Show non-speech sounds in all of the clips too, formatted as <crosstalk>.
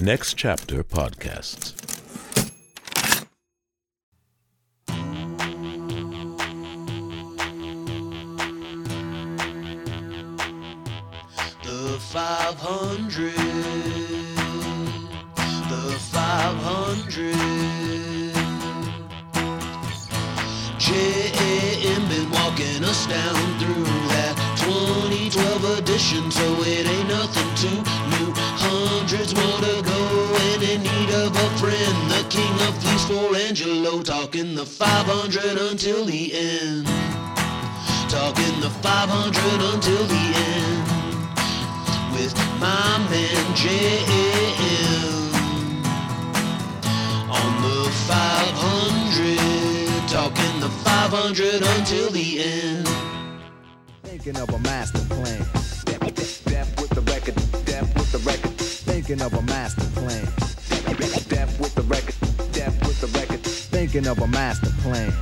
Next Chapter Podcasts. The 500. The 500. JAM been walking us down through that 2012 edition, so it ain't nothing too new. Hundreds more to need of a friend. The king of fleece for Angelo, talking the 500 until the end. Talking the 500 until the end with my man JM on the 500, talking the 500 until the end. Thinking of a master plan. Step, step, with the record. Step with the record. Thinking of a master plan. The record. Step with the record. Thinking of a master plan.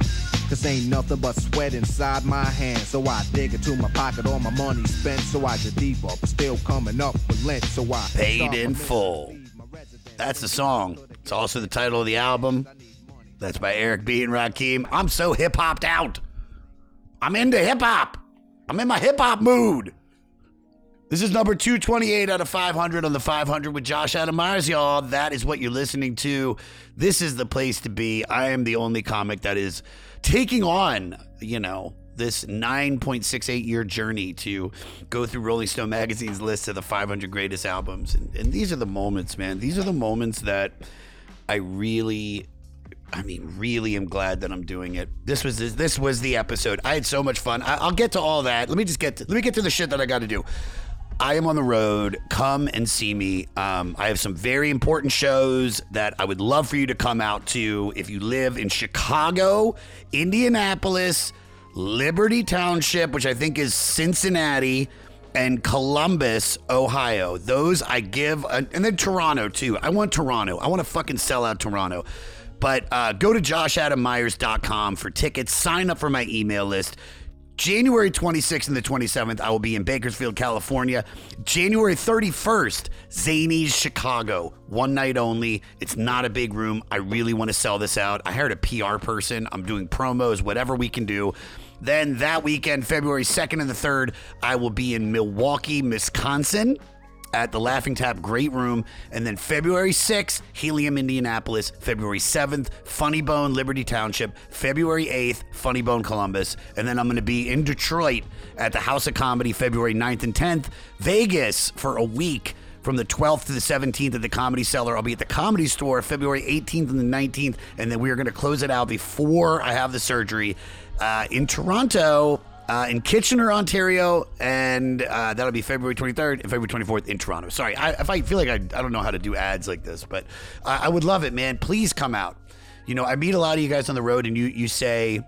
Cause ain't nothing but sweat inside my hand. So I dig into my pocket, all my money spent. So I get deeper, but still coming up with lint. So I Paid in full. leave my residence. That's the song. It's also the title of the album. That's by Eric B. and Rakim. I'm so hip hopped out. I'm into hip hop. I'm in my hip hop mood. This is number 228 out of 500 on the 500 with Josh Adam Meyers, y'all. That is what you're listening to. This is the place to be. I am the only comic that is taking on, you know, this 9.68 year journey to go through Rolling Stone magazine's list of the 500 greatest albums. And, and these are the moments, man. These are the moments that I really I mean, really am glad that I'm doing it. This was this was the episode. I had so much fun. I, I'll get to all that. Let me just get to, let me get to the shit that I got to do. I am on the road. Come and see me. Um, I have some very important shows that I would love for you to come out to. If you live in Chicago, Indianapolis, Liberty Township, which I think is Cincinnati, and Columbus, Ohio. Those I give, and then Toronto too. I want Toronto. I want to fucking sell out Toronto. But uh, go to joshadammeyers.com for tickets. Sign up for my email list. January 26th and the 27th, I will be in Bakersfield, California. January 31st, Zanies Chicago. One night only. It's not a big room. I really want to sell this out. I hired a PR person. I'm doing promos, whatever we can do. Then that weekend, February 2nd and the 3rd, I will be in Milwaukee, Wisconsin at the Laughing Tap Great Room. And then February 6th, Helium, Indianapolis. February 7th, Funny Bone, Liberty Township. February 8th, Funny Bone, Columbus. And then I'm going to be in Detroit at the House of Comedy February 9th and 10th. Vegas for a week. From the 12th to the 17th at the Comedy Cellar. I'll be at the Comedy Store February 18th and the 19th. And then we are going to close it out before I have the surgery uh, in Toronto uh, in Kitchener, Ontario, and uh, that'll be February 23rd and February 24th in Toronto. Sorry, I, if I feel like I, I don't know how to do ads like this, but I, I would love it, man. Please come out. You know, I meet a lot of you guys on the road, and you you say,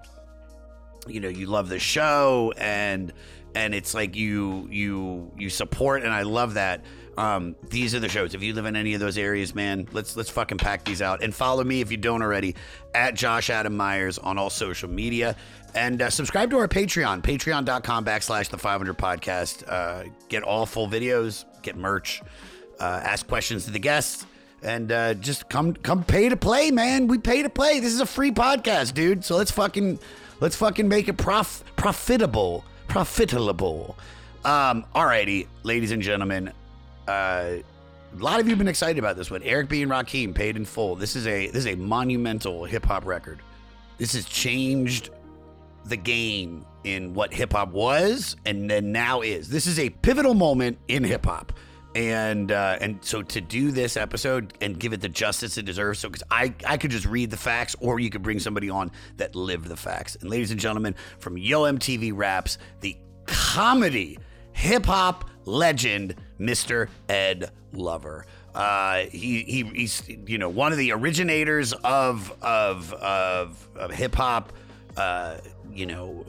you know, you love the show, and and it's like you you you support, and I love that. Um, these are the shows. If you live in any of those areas, man, let's let's fucking pack these out and follow me if you don't already at Josh Adam Meyers on all social media and uh, subscribe to our Patreon, patreon.com backslash the 500 podcast. Uh, get all full videos, get merch, uh, ask questions to the guests, and uh, just come come pay to play, man. We pay to play. This is a free podcast, dude. So let's fucking let's fucking make it prof- profitable, profitable. Um, alrighty, ladies and gentlemen. Uh, a lot of you have been excited about this one. Eric B and Rakim paid in full. This is a this is a monumental hip hop record. This has changed the game in what hip hop was and then now is. This is a pivotal moment in hip hop. And uh, and so to do this episode and give it the justice it deserves, so because I, I could just read the facts, or you could bring somebody on that lived the facts. And ladies and gentlemen, from Yo MTV Raps, the comedy hip hop legend, Mr. Ed Lover. Uh, he, he he's you know one of the originators of of of, of hip hop. Uh, you know,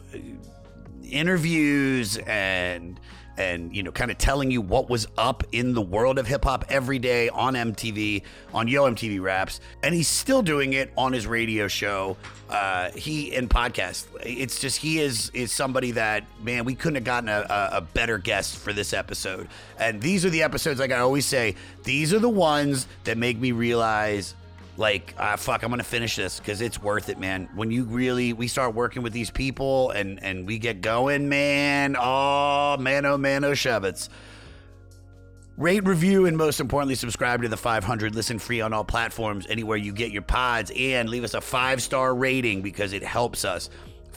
interviews and and you know, kind of telling you what was up in the world of hip hop every day on MTV, on Yo MTV Raps, and he's still doing it on his radio show. Uh, he and podcast. It's just he is is somebody that man we couldn't have gotten a, a, better guest for this episode. And these are the episodes, like I always say, these are the ones that make me realize like ah, fuck i'm gonna finish this because it's worth it man when you really we start working with these people and and we get going man oh man oh man oh shovets rate review and most importantly subscribe to the 500 listen free on all platforms anywhere you get your pods and leave us a five star rating because it helps us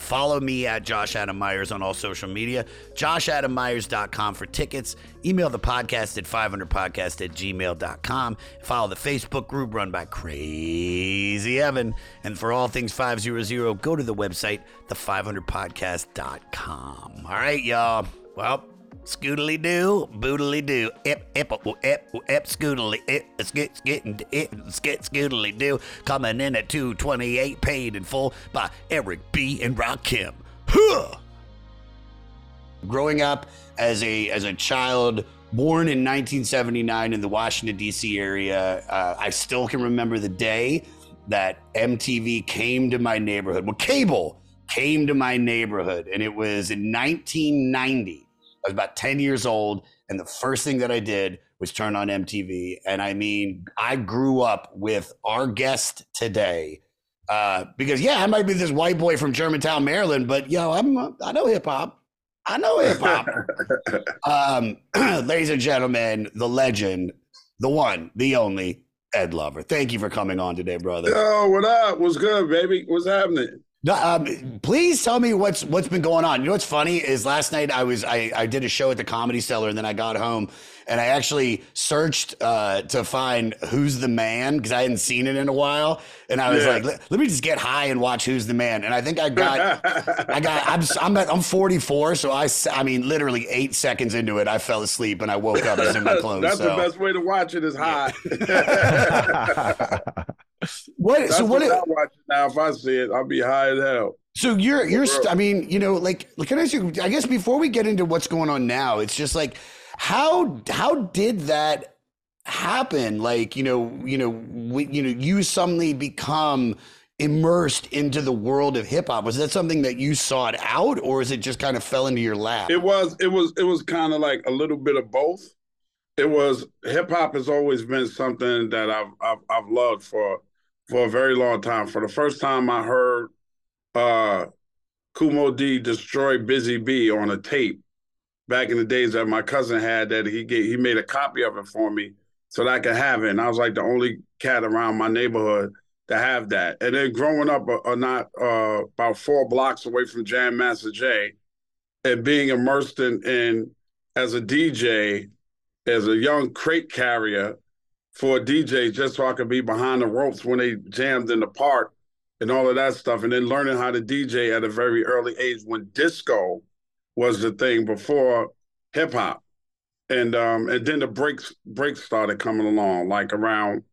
Follow me at Josh Adam Meyers on all social media. JoshAdamMeyers.com for tickets. Email the podcast at 500podcast at gmail.com. Follow the Facebook group run by Crazy Evan. And for all things 500, go to the website, the500podcast.com. All right, y'all. Well, Scootily doo, boodily doo, ip, ip, ip, ip, scootily, ip, skit, skit, ip, skit, scootily doo. Coming in at 228, paid in full by Eric B. and Rakim. Huh! Growing up as a as a child born in 1979 in the Washington D.C. area, uh, I still can remember the day that MTV came to my neighborhood. Well, cable came to my neighborhood, and it was in 1990. I was about 10 years old, and the first thing that I did was turn on MTV. And I mean, I grew up with our guest today. Uh, because yeah, I might be this white boy from Germantown, Maryland, but yo, I'm I know hip hop. I know hip hop. <laughs> um, <clears throat> ladies and gentlemen, the legend, the one, the only Ed Lover. Thank you for coming on today, brother. Yo, what up? What's good, baby? What's happening? No, um, please tell me what's what's been going on. You know what's funny is last night I was I, I did a show at the Comedy Cellar and then I got home and I actually searched uh, to find Who's the Man because I hadn't seen it in a while and I was Yeah. like let, let me just get high and watch Who's the Man and I think I got I got <laughs> I'm I'm at, I'm 44 so I I mean literally eight seconds into it I fell asleep and I woke up as in my <laughs> clothes. That's so. the best way to watch it is high. <laughs> What That's so what? what watch now. If I see it, I'll be high as hell. So you're you're st- I mean, you know, like like, can I ask you I guess before we get into what's going on now, it's just like how how did that happen? Like, you know, you know, we, you know, you suddenly become immersed into the world of hip hop. Was that something that you sought out or is it just kind of fell into your lap? It was it was it was kind of like a little bit of both. It was hip hop has always been something that I've, I've I've loved for for a very long time. For the first time I heard uh Kool Moe Dee destroy Busy Bee on a tape back in the days that my cousin had that he gave, he made a copy of it for me so that I could have it. And I was like the only cat around my neighborhood to have that. And then growing up uh, uh, not uh, about four blocks away from Jam Master Jay and being immersed in, in as a DJ, as a young crate carrier for a DJ just so I could be behind the ropes when they jammed in the park and all of that stuff. And then learning how to DJ at a very early age when disco was the thing before hip hop. And um and then the breaks breaks started coming along like around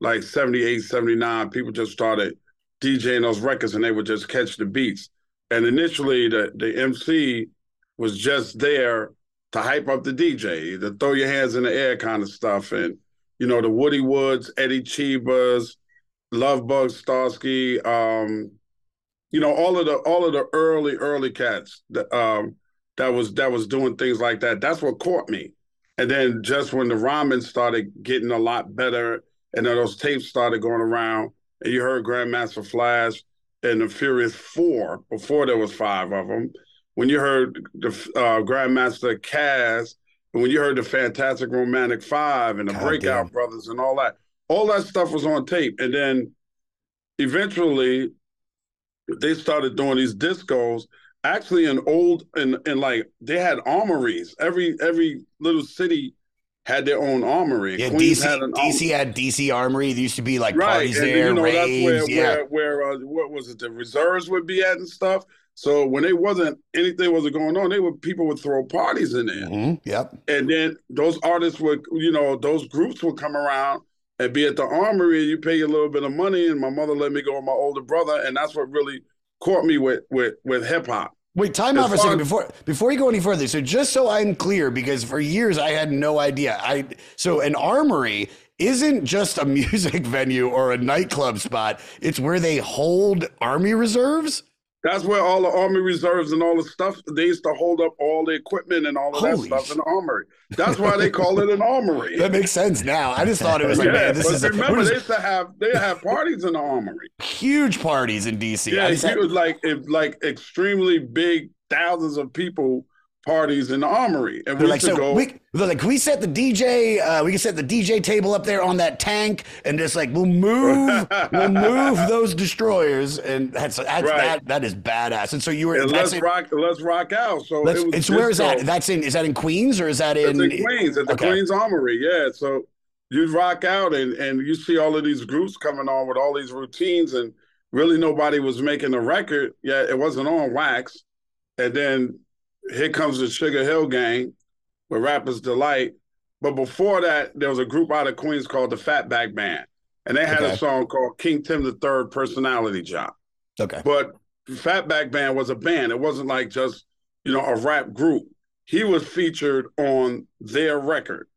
like 78, 79, people just started DJing those records and they would just catch the beats. And initially the the MC was just there to hype up the DJ, to throw your hands in the air kind of stuff. And, you know, the Woody Woods, Eddie Cheebas, Love Bug Starsky, um, you know, all of the all of the early, early cats that um that was that was doing things like that. That's what caught me. And then just when the ramen started getting a lot better and then those tapes started going around and you heard Grandmaster Flash and the Furious Four before there was five of them. When you heard the uh, Grandmaster and when you heard the Fantastic Romantic Five and the God Breakout damn. Brothers and all that, all that stuff was on tape. And then eventually they started doing these discos actually in old and and like they had armories. Every every little city had their own armory. yeah, Queens DC had an DC had DC Armory. There used to be like right, parties and there, you know that's where yeah. where where uh, what was it? The reserves would be at and stuff. So when they wasn't anything wasn't going on, they would people would throw parties in there, Mhm, Yep. and then those artists would you know those groups would come around and be at the armory. and You pay a little bit of money, and my mother let me go with my older brother, and that's what really caught me with with with hip hop. Wait, time out for a second before before you go any further. So just so I'm clear, because for years I had no idea. I so an armory isn't just a <laughs> music venue or a nightclub spot. It's where they hold army reserves. That's where all the army reserves and all the stuff they used to hold up all the equipment and all of that stuff in the armory. That's why they call it an armory. That makes sense now. I just thought it was like, yeah, man, this is a, remember is they used to have they have parties in the armory. huge parties in DC. Yeah, it was like like extremely big, thousands of people parties in the armory, and we They're like, so go. we, they're like, we set the DJ, uh, we can set the DJ table up there on that tank and just like, we'll move, we'll move <laughs> those destroyers. And that's, that's, Right. that, that is badass. And so you were, and let's in, rock, let's rock out. So let's, it was it's, where is that? That's in, is that in Queens or is that in, in Queens, at the okay. Queens Armory. Yeah. So you'd rock out and, and you see all of these groups coming on with all these routines, and really nobody was making a record. Yeah, it wasn't on wax. And then here comes the Sugar Hill Gang with Rappers Delight. But before that, there was a group out of Queens called the Fatback Band. And they had Okay. a song called King Tim the Third Personality Jock. Okay. But Fatback Band was a band. It wasn't like just, you know, a rap group. He was featured on their record.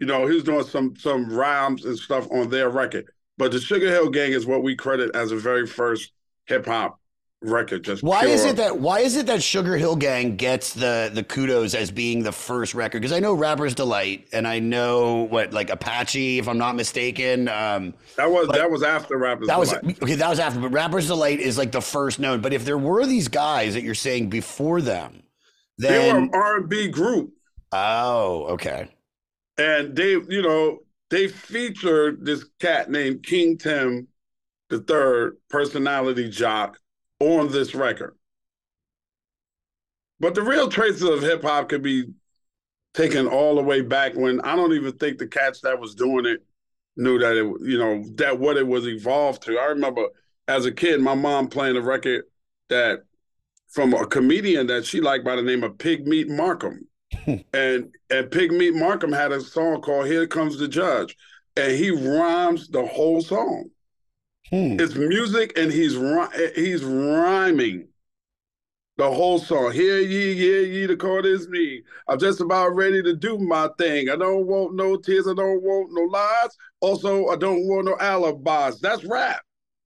You know, he was doing some some rhymes and stuff on their record. But the Sugar Hill Gang is what we credit as the very first hip hop record. Just Why is it that why is it that Sugar Hill Gang gets the the kudos as being the first record? Because I know Rapper's Delight and I know what like Apache, if I'm not mistaken. Um, that was that was after Rappers that was Delight. okay. That was after, but Rapper's Delight is like the first known. But if there were these guys that you're saying before them, They then were an R and B group. oh, okay, and they you know they featured this cat named king tim the third personality jock on this record. But the real traces of hip-hop could be taken all the way back when i don't even think the cats that was doing it knew that it you know that what it was evolved to. I remember as a kid my mom playing a record that from a comedian that she liked by the name of Pigmeat Markham. <laughs> And and Pigmeat Markham had a song called "Here Comes the Judge," and he rhymes the whole song. Hmm. It's music, and he's he's rhyming the whole song. Hear ye, hear ye, the court is me. I'm just about ready to do my thing. I don't want no tears. I don't want no lies. Also, I don't want no alibis. That's rap.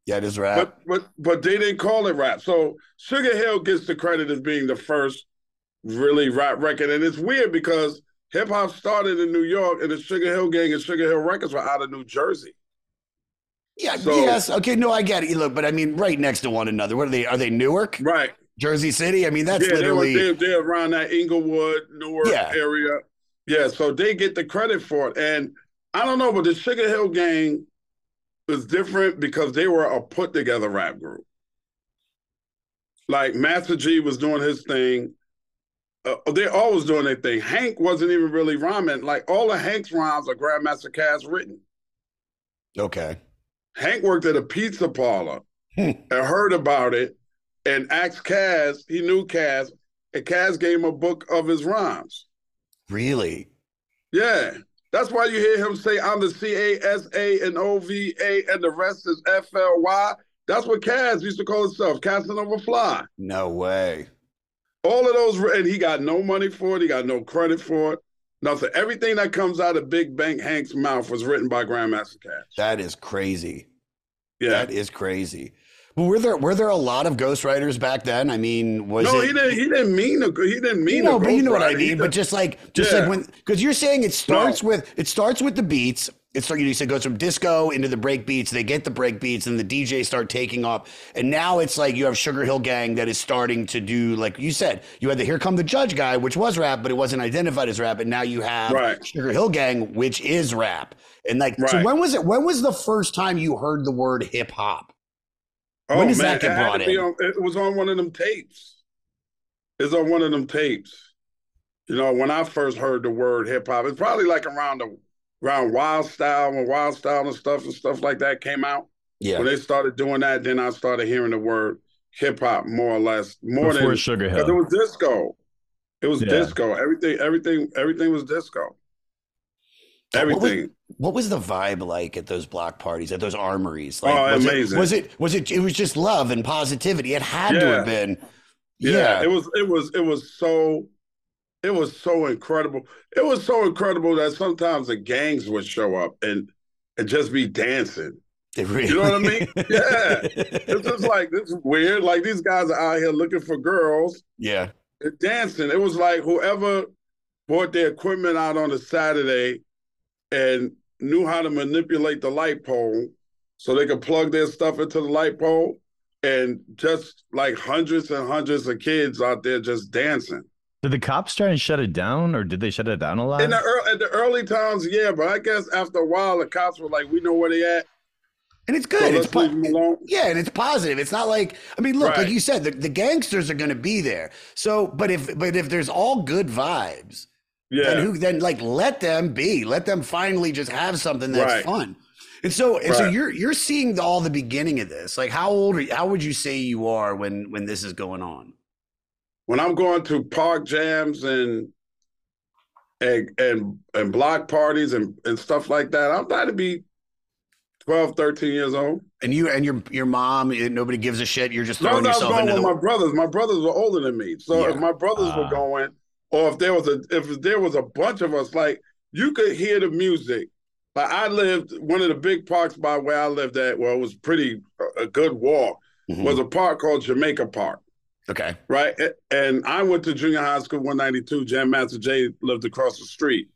yeah, it is rap. But but but they didn't call it rap. So Sugar Hill gets the credit as being the first really rap record, and it's weird because hip hop started in New York, and the Sugar Hill Gang and Sugar Hill Records were out of New Jersey. Yeah, so- yes, okay, no, I get it. Look, but I mean, right next to one another. What are they? Are they Newark, Right? Jersey City? I mean, that's yeah, literally they were they, they're around that Englewood, Newark Yeah. area. Yeah, so they get the credit for it, and I don't know, but the Sugar Hill Gang was different because they were a put together rap group. Like Master Gee was doing his thing. Uh, they're always doing their thing. Hank wasn't even really rhyming. Like all of Hank's rhymes are Grandmaster Caz written. okay. Hank worked at a pizza parlor <laughs> and heard about it and asked Caz, he knew Caz, and Caz gave him a book of his rhymes. Really? Yeah. That's why you hear him say, I'm the C A S A and O V A, and the rest is F L Y. That's what Caz used to call himself, Casanova Fly. No way. All of those, and he got no money for it. He got no credit for it. Nothing. Everything that comes out of Big Bank Hank's mouth was written by Grandmaster Caz. That is crazy. Yeah. That is crazy. But were there were there a lot of ghostwriters back then? I mean, was no, it? he didn't. He didn't mean to. He didn't mean. no, but you know what I mean. But just- just like, just Yeah. like when, because you're saying it starts No. with it starts with the beats. It start, you said it goes from disco into the break beats. They get the break beats, and the DJs start taking off. And now it's like you have Sugar Hill Gang that is starting to do like you said. You had the Here Come the Judge guy, which was rap, but it wasn't identified as rap. And now you have Right. Sugar Hill Gang, which is rap. And like, so when was it? When was the first time you heard the word hip hop? Oh, When does man, that get it brought in? on- it was on one of them tapes. It's on one of them tapes. You know, when I first heard the word hip hop, it's probably like around the around Wild Style when Wild Style and stuff and stuff like that came out. Yeah. When they started doing that, then I started hearing the word hip hop more or less more Before than Sugar because it was disco. It was Yeah. disco. Everything, everything, everything was disco. What was- Everything. What was the vibe like at those block parties, at those armories? Like, Oh, was amazing. It, was it? Was it? It was just love and positivity. It had to have been. Yeah, it was it was it was so it was so incredible. It was so incredible that sometimes the gangs would show up and and just be dancing. Really, You know what I mean? <laughs> Yeah. It's just like this is weird. Like these guys are out here looking for girls yeah. dancing. It was like whoever bought their equipment out on a Saturday and knew how to manipulate the light pole so they could plug their stuff into the light pole and just like hundreds and hundreds of kids out there just dancing. Did the cops try and shut it down, or did they shut it down a lot? In the early, at the early times, yeah, but I guess after a while, the cops were like, "We know where they at, And it's so good. it's let's leave po- alone." yeah, and it's positive. It's not like I mean, look, like you said, the, the gangsters are going to be there. So, but if but if there's all good vibes, Yeah, then who then like let them be let them finally just have something that's Right. fun and so and so you're you're seeing the, all the beginning of this like how old are how would you say you are when when this is going on when I'm going to park jams and and and, and block parties and, and stuff like that, I'm about to be 12, 13 years old. and you and your your mom eh, nobody gives a shit you're just No, throwing no, I was yourself going into with the my brothers. My brothers were older than me, so Yeah. if my brothers were Ah. going, or if there was a if there was a bunch of us, like you could hear the music. Like I lived one of the big parks by where I lived at, well, it was pretty a good walk. Mhm. Was a park called Jamaica Park. Okay right? And I went to junior high school 192. Jam Master Jay lived across the street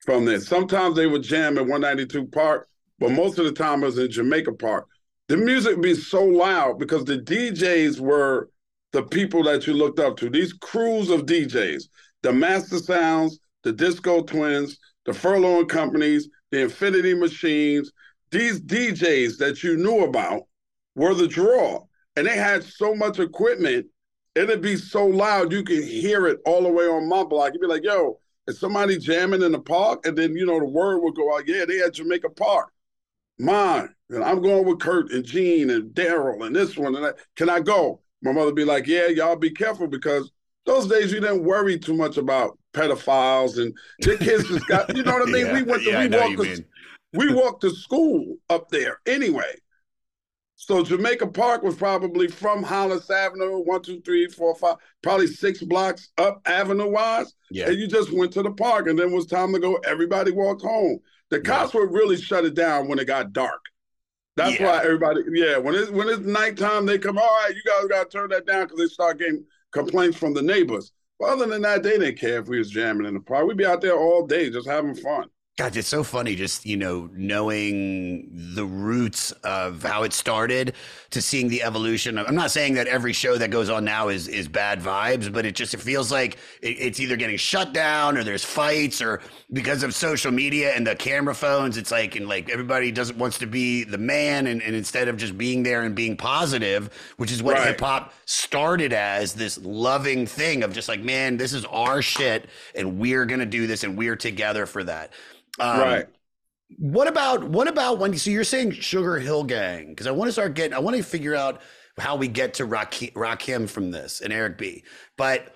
from there. Sometimes they would jam at 192 Park, but most of the time it was in Jamaica Park. The music would be so loud because the DJs were the people that you looked up to. These crews of DJs, the Master Sounds, the Disco Twins, the Furlong Companies, the Infinity Machines, these DJs that you knew about were the draw. And they had so much equipment it'd be so loud you could hear it all the way on my block. You'd be like, yo, is somebody jamming in the park? And then, you know, the word would go out, yeah, they at Jamaica Park. Mine. And I'm going with Kurt and Gene and Daryl and this one and that. Can I go? My mother be like, yeah, y'all be careful because those days you didn't worry too much about pedophiles and the kids just got, you know what I <laughs> mean? Yeah, we went to, yeah, we walked to, we walked to school up there anyway. So Jamaica Park was probably from Hollis Avenue, one, two, three, four, five, probably six blocks up avenue wise. yeah And you just went to the park and then it was time to go. Everybody walked home. The cops would really shut it down when it got dark. That's Yeah. why everybody, yeah, when it's when it's nighttime, they come, all right, you guys gotta turn that down because they start getting complaints from the neighbors. But other than that, they didn't care if we was jamming in the park. We'd be out there all day just having fun. God, it's so funny just, you know, knowing the roots of how it started to seeing the evolution. I'm not saying that every show that goes on now is is bad vibes, but it just it feels like it, it's either getting shut down or there's fights or because of social media and the camera phones, it's like and like everybody doesn't wants to be the man and, and instead of just being there and being positive, which is what Right. hip hop started as this loving thing of just like, man, this is our shit and we're gonna do this and we're together for that. Um, right. What about what about when? So you're saying Sugar Hill Gang? Because I want to start getting. I want to figure out how we get to Rakim, Rakim from this and Eric B. But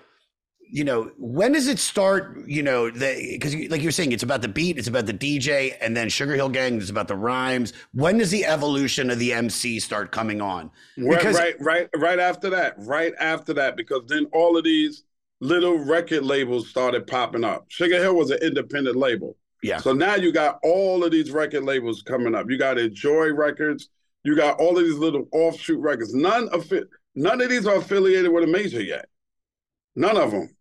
you know, when does it start? You know, because like you're saying, it's about the beat, it's about the DJ, and then Sugar Hill Gang is about the rhymes. When does the evolution of the MC start coming on? Right, right, right, right after that, right after that, because then all of these little record labels started popping up. Sugar Hill was an independent label. Yeah. So now you got all of these record labels coming up. You got Enjoy Records. You got all of these little offshoot records. None of none of these are affiliated with a major yet. None of them.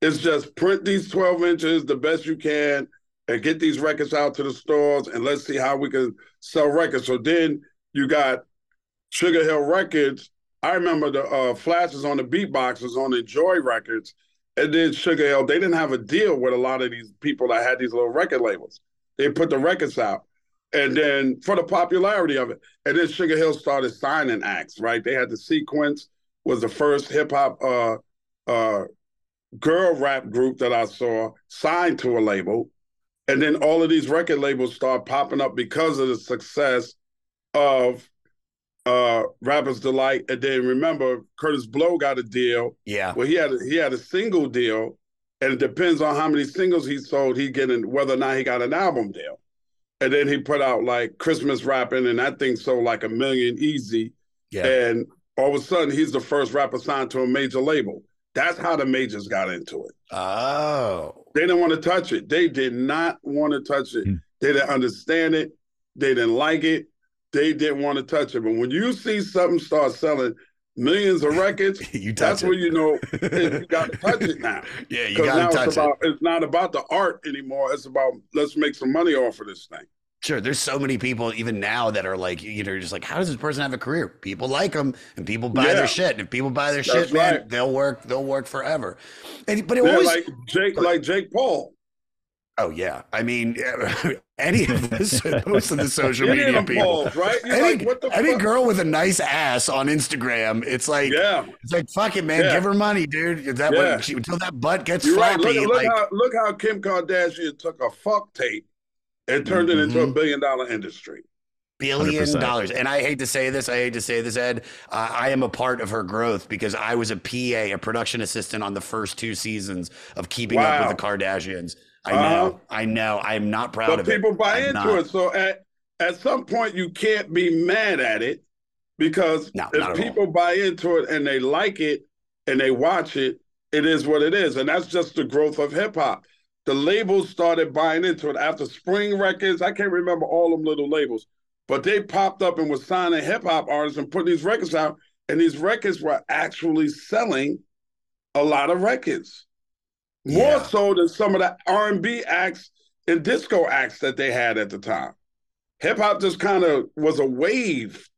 It's just print these 12 inches the best you can and get these records out to the stores and let's see how we can sell records. So then you got Sugar Hill Records. I remember the uh, flashes on the beatboxers on Enjoy Records, and then Sugar Hill. They didn't have a deal with a lot of these people that had these little record labels. They put the records out, and then for the popularity of it, and then Sugar Hill started signing acts. Right? They had the Sequence was the first hip hop uh, uh, girl rap group that I saw signed to a label, and then all of these record labels start popping up because of the success of uh Rapper's Delight. And then remember Kurtis Blow got a deal. Yeah. Well, he had a, he had a single deal, and it depends on how many singles he sold. He getting whether or not he got an album deal. And then he put out like Christmas rapping, and that thing sold like a million easy. Yeah. And all of a sudden he's the first rapper signed to a major label. That's how the majors got into it. Oh. They didn't want to touch it. They did not want to touch it. Hmm. They didn't understand it. They didn't like it. They didn't want to touch it. But when you see something start selling millions of records, <laughs> you touch that's it. where you know <laughs> you got to touch it now. <laughs> yeah, you gotta touch it's it. it's not about the art anymore. It's about let's make some money off of this thing. Sure, there's so many people even now that are like, you know, just like, how does this person have a career? People like them, and people buy Yeah. their shit. And if people buy their That's shit, man, right. they'll work. They'll work forever. And but it They're always, like Jake, like Jake Paul. oh yeah. I mean, any of this, <laughs> most of the social media them people, right? You're any, like, what the any fuck? girl with a nice ass on Instagram, it's like, Yeah, it's like, fuck it, man, Yeah. give her money, dude. Is that Yeah. she, until that butt gets you're right. Look, look like, how look how Kim Kardashian took a fuck tape and turned it into a Mhm. billion dollar industry. billion 100%. dollars. And I hate to say this, I hate to say this, Ed. Uh, I am a part of her growth because I was a PA, a production assistant on the first two seasons of Keeping Up with the Kardashians. Uh-huh. I know, I know. I'm not proud but of people it. buy I'm into not. it. So at at some point, you can't be mad at it because No, if at all. people buy into it and they like it and they watch it, it is what it is, and that's just the growth of hip hop. The labels started buying into it after Spring Records. I can't remember all them little labels, but they popped up and was signing hip hop artists and putting these records out, and these records were actually selling a lot of records more Yeah. so than some of the R and B acts and disco acts that they had at the time. Hip hop just kind of was a wave,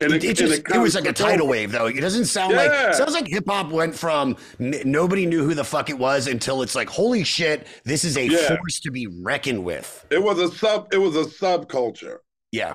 and It, it and just, it, kinda was like a tidal wave, though. It doesn't sound Yeah. like sounds like hip hop went from n- nobody knew who the fuck it was until it's like, holy shit, this is a Yeah. force to be reckoned with. It was a sub. It was a subculture. Yeah,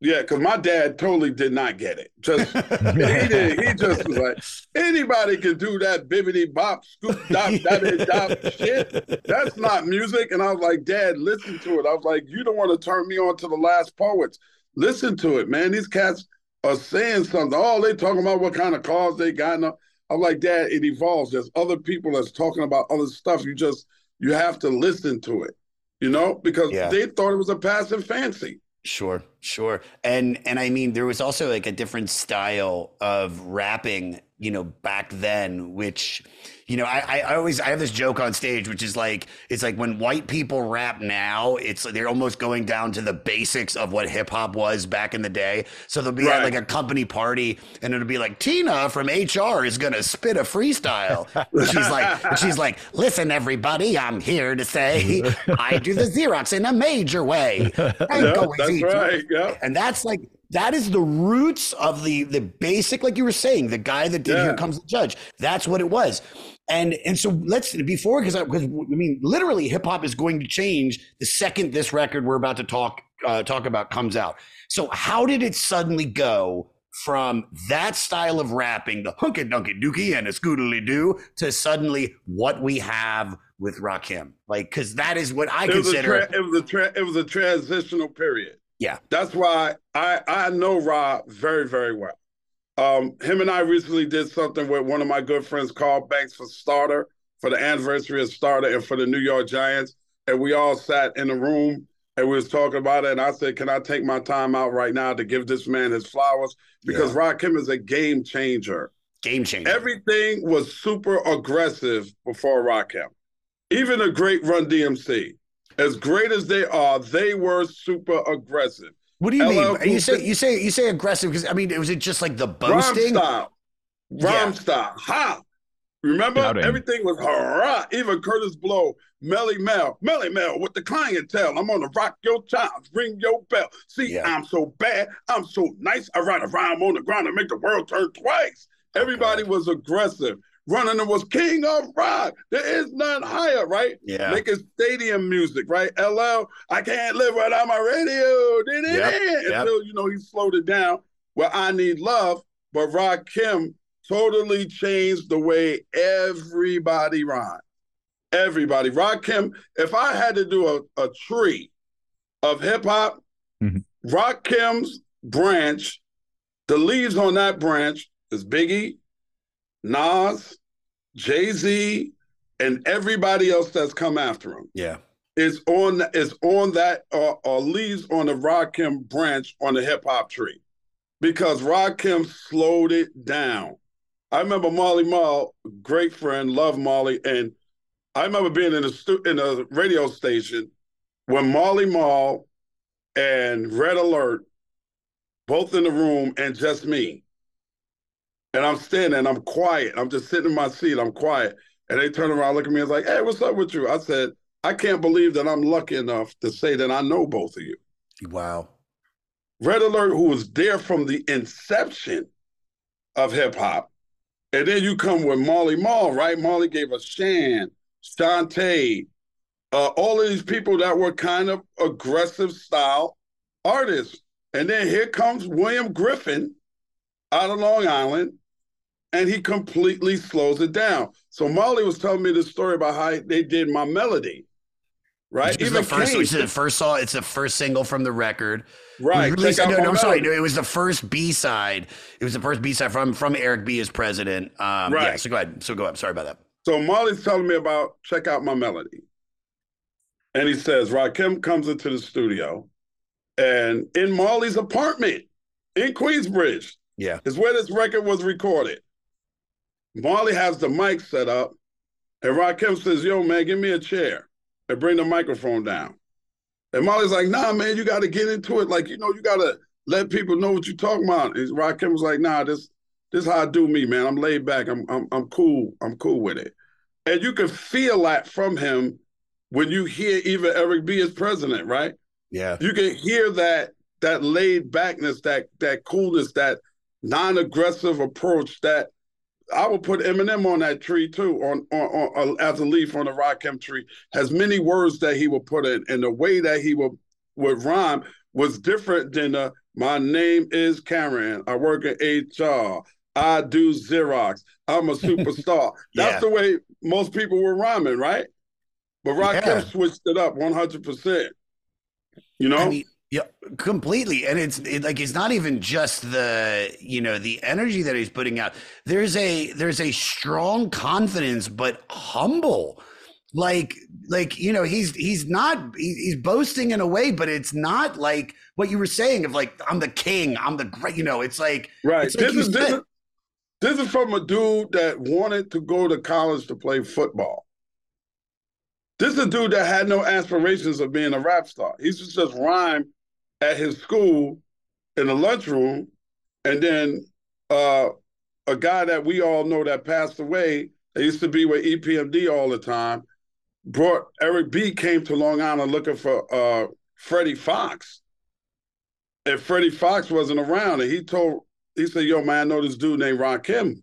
Yeah, because my dad totally did not get it. Just <laughs> he did. He just was like, anybody can do that bibbity bop, scoop dop, da dop shit. That's not music. And I was like, Dad, listen to it. I was like, you don't want to turn me on to the last poets. Listen to it, man. These cats are saying something. Oh, they talking about what kind of cars they got. And I'm like, Dad, it evolves. There's other people that's talking about other stuff. You just you have to listen to it, you know, because Yeah. they thought it was a passive fancy. Sure, sure. And and I mean there was also like a different style of rapping, you know, back then, which you know, I, I always I have this joke on stage, which is like it's like when white people rap now, it's they're almost going down to the basics of what hip hop was back in the day. So they'll be at like a company party and it'll be like Tina from HR is gonna spit a freestyle. She's like she's like, listen, everybody, I'm here to say I do the Xerox in a major way. <laughs> That's right. Yeah. And that's like that is the roots of the the basic, like you were saying, the guy that did Yeah. Here Comes the Judge. That's what it was. And and so let's before because because I, mean literally hip hop is going to change the second this record we're about to talk uh, talk about comes out. So how did it suddenly go from that style of rapping, the hunky dunky dookie and a scootily doo, to suddenly what we have with Rakim? Like because that is what I it was consider. tra- it was a tra- it was a transitional period. Yeah. That's why I I know Ra very very well. Um, him and I recently did something with one of my good friends, Carl Banks, for Starter for the anniversary of Starter and for the New York Giants, and we all sat in a room and we was talking about it. And I said, "Can I take my time out right now to give this man his flowers?" Because Rakim is a game changer. Game changer. Everything was super aggressive before Rakim. Even the great Run DMC, as great as they are, they were super aggressive. What do you LL mean? You say you say you say aggressive because I mean, was it just like the Rhyme boasting? style, rhyme Yeah. style, ha. Remember, Shouting. everything was hurrah. Even Kurtis Blow, Melle Mel, Melle Mel with the clientele. I'm gonna rock your chimes, ring your bell. See, Yeah. I'm so bad, I'm so nice. I write a rhyme on the ground and make the world turn twice. Oh, Everybody was aggressive. Running and was king of rock. There is none higher, right? Yeah. Making stadium music, right? LL, I can't live without my radio. Yep, yep. Until you know he slowed it down. Well, I need love, but Rakim totally changed the way everybody rhymes. Everybody. Rakim, if I had to do a, a tree of hip hop, Mhm. Rakim's branch, the leaves on that branch is Biggie, Nas, Jay Z, and everybody else that's come after him Yeah. is on is on that uh, or leaves on the Rakim branch on the hip hop tree. because Rakim slowed it down. I remember Marley Marl, great friend, love Marley, and I remember being in a stu- in a radio station when Marley Marl and Red Alert both in the room and just me. And I'm standing, and I'm quiet. I'm just sitting in my seat. I'm quiet, and they turn around, look at me, and like, "Hey, what's up with you?" I said, "I can't believe that I'm lucky enough to say that I know both of you." Wow. Red Alert, who was there from the inception of hip hop. And then you come with Marley Marl, right? Marley gave us Shan, Shanté, uh, all of these people that were kind of aggressive style artists. And then here comes William Griffin out of Long Island, and he completely slows it down. So Marley was telling me this story about how they did my melody, right? Which is the first, Kane- which is the first song. It's the first single from the record. Right, released- no, no, I'm sorry. No, it was the first B side. It was the first B side from from Eric B as president. Um, Yeah. Right. So go ahead. So go ahead. Sorry about that. So Marley's telling me about check out my melody. And he says, Rakim comes into the studio and in Marley's apartment in Queensbridge Yeah. is where this record was recorded. Marley has the mic set up and Rakim says, Yo, man, give me a chair and bring the microphone down. And Marley's like, Nah, man, you got to get into it. Like, you know, you got to let people know what you're talking about. And Rakim was like, Nah, this this is how I do me, man. I'm laid back. I'm I'm I'm cool. I'm cool with it. And you can feel that from him when you hear even Eric B as president, right? Yeah. You can hear that that laid backness, that that coolness, that non-aggressive approach. That I would put Eminem on that tree too, on on, on uh, as a leaf on a Rakim tree. Has many words that he would put in, and the way that he would would rhyme was different than the my name is Cameron. I work at HR. I do Xerox. I'm a superstar. <laughs> That's Yeah. the way most people were rhyming, right? But Rakim Yeah. switched it up 100%. You know? I mean, yeah, completely. And it's it, like it's not even just the you know the energy that he's putting out. There's a there's a strong confidence, but humble. Like like you know he's he's not he's boasting in a way, but it's not like what you were saying of like I'm the king, I'm the great. You know, it's like right. it's like This is, this, is, this is from a dude that wanted to go to college to play football. This is a dude that had no aspirations of being a rap star. He's to just rhyme at his school in the lunchroom. And then uh, a guy that we all know that passed away, that used to be with EPMD all the time, brought Eric B came to Long Island looking for uh, Freddie Foxxx. And Freddie Foxxx wasn't around. And he told, he said, Yo, man, I know this dude named Rakim.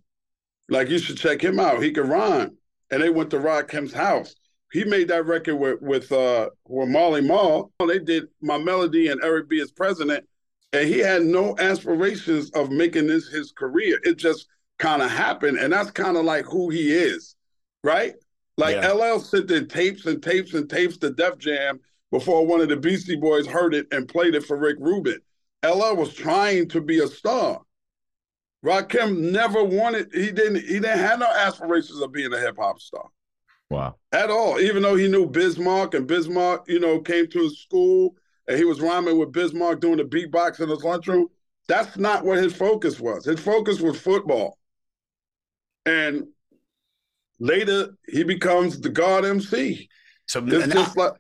Like, you should check him out. He can rhyme. And they went to Rakim's house. He made that record with with uh with Marley Marl. They did my melody and Eric B as president, and he had no aspirations of making this his career. It just kind of happened, and that's kind of like who he is, right? Like Yeah. LL sent in tapes and tapes and tapes to Def Jam before one of the Beastie Boys heard it and played it for Rick Rubin. LL was trying to be a star. Rakim never wanted. He didn't. He didn't have no aspirations of being a hip hop star Wow. at all. Even though he knew Biz Markie and Biz Markie, you know, came to his school and he was rhyming with Biz Markie doing the beatbox in his lunchroom. That's not what his focus was. His focus was football. And later he becomes the God MC. so. It's and just like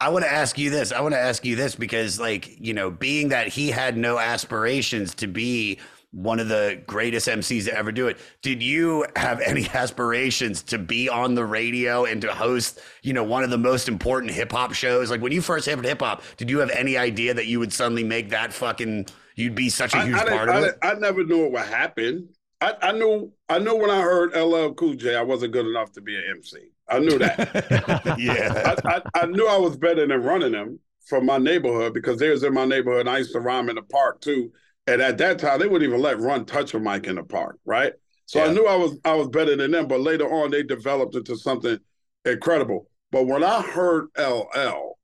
I want to ask you this. I want to ask you this because, like, you know, being that he had no aspirations to be one of the greatest MCs to ever do it, did you have <laughs> any aspirations to be on the radio and to host, you know, one of the most important hip hop shows? Like, when you first hit hip hop, did you have any idea that you would suddenly make that fucking, you'd be such a huge I, part I, of it? I never knew it would happen. I, I knew I knew when I heard LL Cool J, I wasn't good enough to be an MC. I knew that. <laughs> yeah. I, I, I knew I was better than running them from my neighborhood because they was in my neighborhood and I used to rhyme in the park too. And at that time, they wouldn't even let Run touch a mic in the park, right? So Yeah. I knew I was I was better than them. But later on, they developed into something incredible. But when I heard LL,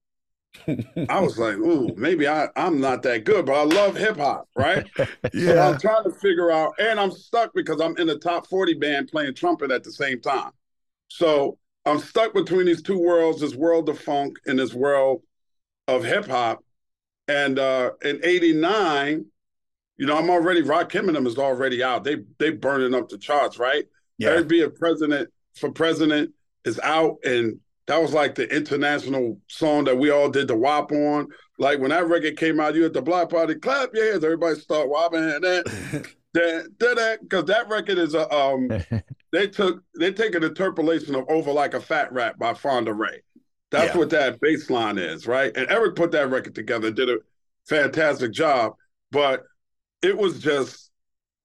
<laughs> I was like, "Ooh, maybe I I'm not that good." But I love hip hop, right? <laughs> So I'm trying to figure out, and I'm stuck because I'm in the top 40 band playing trumpet at the same time. So I'm stuck between these two worlds, this world of funk and this world of hip hop. And uh, in '89, you know, I'm already Rakim and them is already out. They they burning up the charts, right? Yeah. Eric B. a president for president is out, and that was like the international song that we all did the WAP on. Like when that record came out, you at the block party, clap your hands, everybody start wopping and that, <laughs> that, that, because that record is a um. <laughs> they took they take an interpolation of over like a fat rap by Fonda Rae. That's Yeah. what that bass line is, right? And Eric put that record together, did a fantastic job, but it was just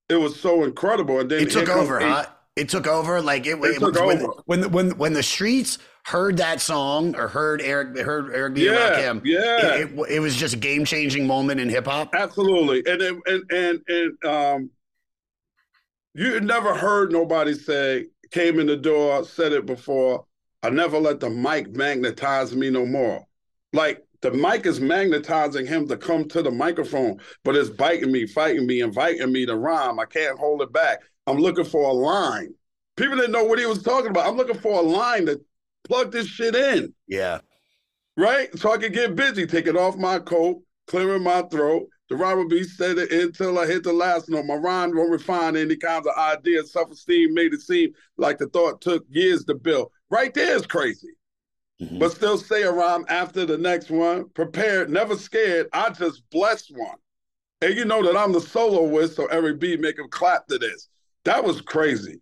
it was so incredible. And then It took over, H- huh? It took over. Like it, It took when, over. when when when the streets heard that song or heard Eric heard Eric B. Yeah, Rakim, yeah. it, it, it was just a game changing moment in hip hop. Absolutely. And then- and and and um you never heard nobody say, came in the door, said it before, I never let the mic magnetize me no more. Like the mic is magnetizing him to come to the microphone, but it's biting me, fighting me, inviting me to rhyme. I can't hold it back. I'm looking for a line. People didn't know what he was talking about. I'm looking for a line to plug this shit in Yeah, right? So I could get busy, taking off my coat, clearing my throat. The rhyme be said until I hit the last note. My rhyme won't refine any kinds of ideas. Self-esteem made it seem like the thought took years to build. Right there is crazy. Mhm. But still say a rhyme after the next one. Prepared, never scared. I just blessed one. And you know that I'm the soloist, so every beat make him clap to this. That was crazy.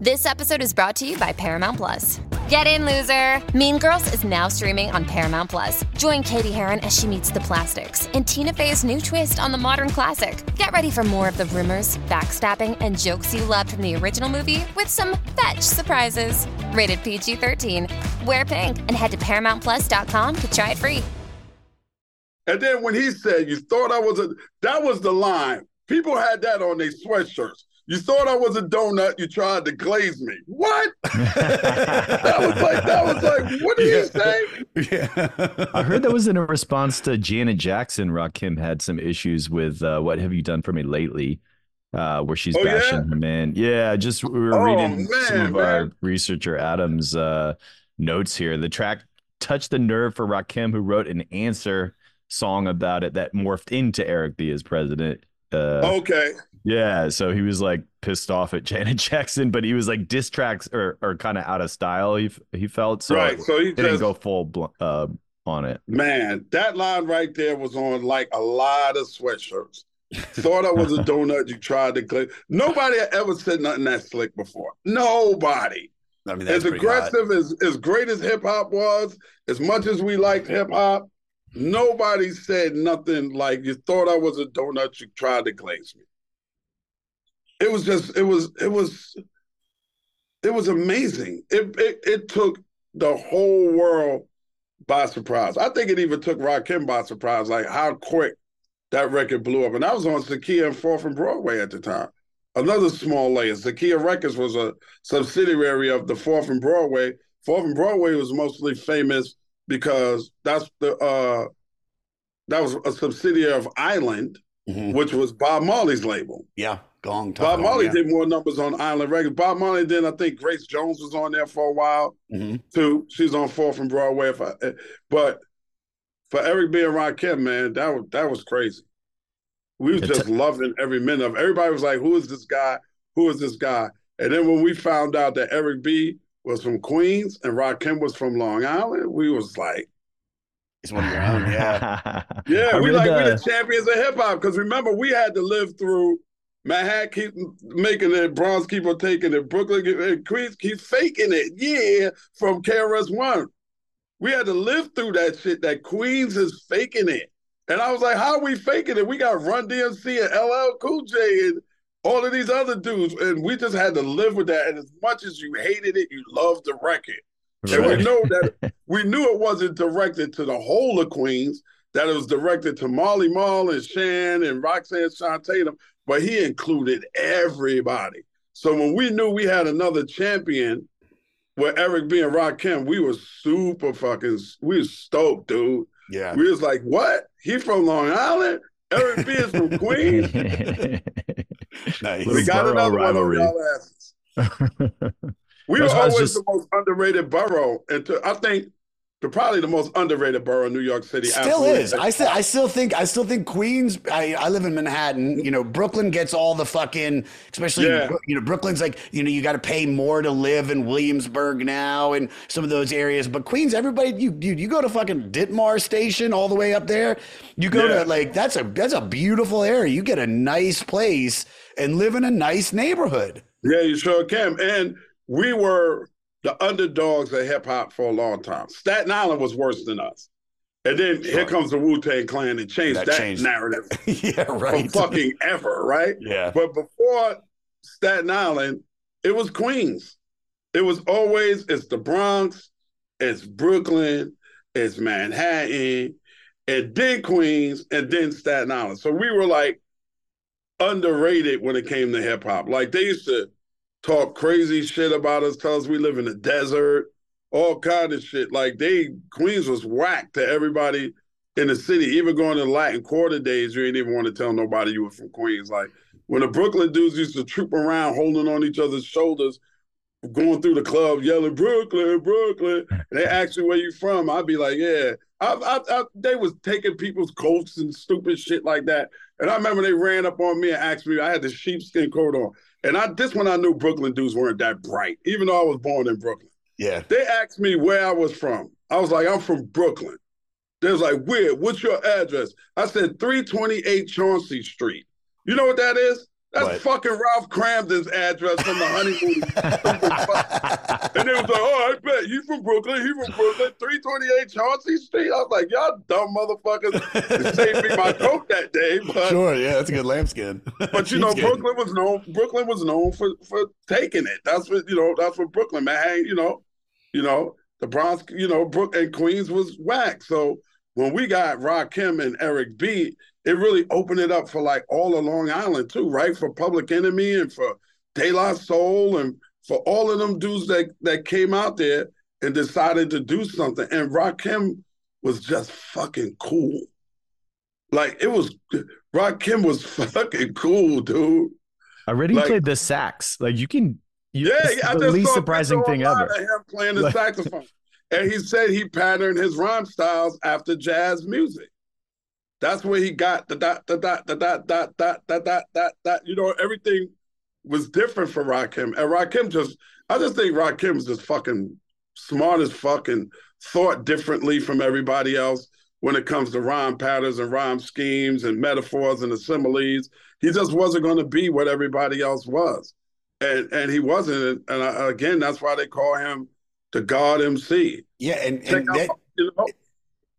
This episode is brought to you by Paramount Plus. Get in, loser! Mean Girls is now streaming on Paramount Plus. Join Cady Heron as she meets the plastics in Tina Fey's new twist on the modern classic. Get ready for more of the rumors, backstabbing, and jokes you loved from the original movie with some fetch surprises. Rated PG 13. Wear pink and head to ParamountPlus.com to try it free. And then when he said, "You thought I was a," that was the line. People had that on their sweatshirts. You thought I was a donut. You tried to glaze me. What? <laughs> that was like that was like. What did he say? yeah. I heard that was in a response to Janet Jackson. Rakim had some issues with uh, "What Have You Done for Me Lately," uh, where she's Oh, yeah? bashing her man. Yeah, just we were Oh, reading some man, of our researcher Adam's uh, notes here. The track touched the nerve for Rakim, who wrote an answer song about it that morphed into Eric B as president. Uh, Okay. Yeah, so he was like pissed off at <laughs> Janet Jackson, but he was like diss tracks are, are kind of out of style. He he felt so right. So he didn't just go full bl- uh, on it. man, that line right there was on like a lot of sweatshirts. Thought I was a <laughs> donut. You tried to glaze. Nobody ever said nothing that slick before. Nobody. I mean, as pretty hot. aggressive as as great as hip hop was, as much as we liked hip hop, nobody said nothing like you thought I was a donut, you tried to glaze me. It was just it was it was it was amazing. It it, it took the whole world by surprise. I think it even took Rakim by surprise, like how quick that record blew up. And I was on Zakia and Fourth and Broadway at the time. Another small layer. Zakia Records was a subsidiary of the Fourth and Broadway. Fourth and Broadway was mostly famous because that's the uh that was a subsidiary of Island, Mhm. which was Bob Marley's label. Yeah, gong. Bob Gong, Marley yeah. did more numbers on Island Records. Bob Marley did, I think Grace Jones was on there for a while Mhm. too. She's on Fourth from Broadway. If I, but for Eric B. and Rakim, man, that was that was crazy. We was It's- just loving every minute of. it. Everybody was like, "Who is this guy? Who is this guy?" And then when we found out that Eric B. was from Queens and Rakim was from Long Island, we was like, He's one of your own. Yeah. <laughs> "Yeah, I we read, like we uh, the champions of hip hop." Because remember, we had to live through. Manhattan keep making it, Bronx keep on taking it, Brooklyn and eh, Queens keep faking it. Yeah, from KRS One. We had to live through that shit. That Queens is faking it, and I was like, "How are we faking it? We got Run DMC and LL Cool J and all of these other dudes, and we just had to live with that. And as much as you hated it, you loved the record. And we know that <laughs> we knew it wasn't directed to the whole of Queens. that it was directed to Marley Marl and Shan and Roxanne Sean Tatum, but he included everybody. So when we knew we had another champion with Eric being and Rakim, we were super fucking we was stoked, dude. Yeah. We was like, what? He from Long Island? Eric B is from Queens? <laughs> Nice. we got borough another rivalry. one on y'all asses. <laughs> We were That's why I was always just- the most underrated borough, and I think the probably the most underrated borough in New York City. Still Absolutely. is. I still, I still think, I still think Queens. I, I live in Manhattan. You know, Brooklyn gets all the fucking, especially Yeah. you know, Brooklyn's like, you know, you got to pay more to live in Williamsburg now and some of those areas. But Queens, everybody, you, dude, you go to fucking Ditmars Station all the way up there. You go Yeah. to like that's a that's a beautiful area. You get a nice place and live in a nice neighborhood. Yeah, you sure can. And we were the underdogs of hip hop for a long time. Staten Island was worse than us. And then here comes the Wu Tang Clan and changed That that, changed. narrative <laughs> yeah, from right. fucking ever, right? <laughs> Yeah. But before Staten Island, it was Queens. It was always it's the Bronx, it's Brooklyn, it's Manhattan, and then Queens, and then Staten Island. So we were like underrated when it came to hip hop. Like they used to talk crazy shit about us, tell us we live in the desert, all kind of shit. Like they Queens was whack to everybody in the city. Even going to Latin Quarter days, you ain't even want to tell nobody you were from Queens. Like when the Brooklyn dudes used to troop around holding on each other's shoulders, going through the club yelling Brooklyn, Brooklyn. And they ask you where you from. I'd be like, yeah. I, I, I, they was taking people's coats and stupid shit like that. And I remember they ran up on me and asked me. I had the sheepskin coat on, and I this one I knew Brooklyn dudes weren't that bright, even though I was born in Brooklyn. Yeah. They asked me where I was from. I was like, I'm from Brooklyn. They was like, where? What's your address? I said 328 Chauncey Street. You know what that is? That's What? fucking Ralph Kramden's address from the honeymoon. <laughs> and they was like, oh, I bet you from Brooklyn. He from Brooklyn. 328 Chauncey Street. I was like, y'all dumb motherfuckers. Saved me my coat that day. But Sure. Yeah, that's a good lambskin. but you <laughs> know. Brooklyn was known. Brooklyn was known for for taking it. That's what you know. That's what Brooklyn, man. You know, you know the Bronx. You know, Brook and Queens was whack. So when we got Rock Rakim and Eric B, it really opened it up for like all of Long Island too, right? For Public Enemy and for De La Soul and for all of them dudes that that came out there and decided to do something. And Rock Rakim was just fucking cool. Like it was, Rock Rakim was <laughs> fucking cool, dude. I already Like- played the sax. Like you can. You, Yeah, yeah, I the least surprising thing ever. Him playing the Like- saxophone, <laughs> and he said he patterned his rhyme styles after jazz music. That's where he got the dot, the dot, the dot, dot, dot, dot, dot, dot, dot. You know, everything was different for Rakim, and Rakim just, I just think Rakim is just fucking smart as fucking thought differently from everybody else when it comes to rhyme patterns and rhyme schemes and metaphors and similes. He just wasn't going to be what everybody else was and and he wasn't. And I, again, that's why they call him the God MC. Yeah, and, and that,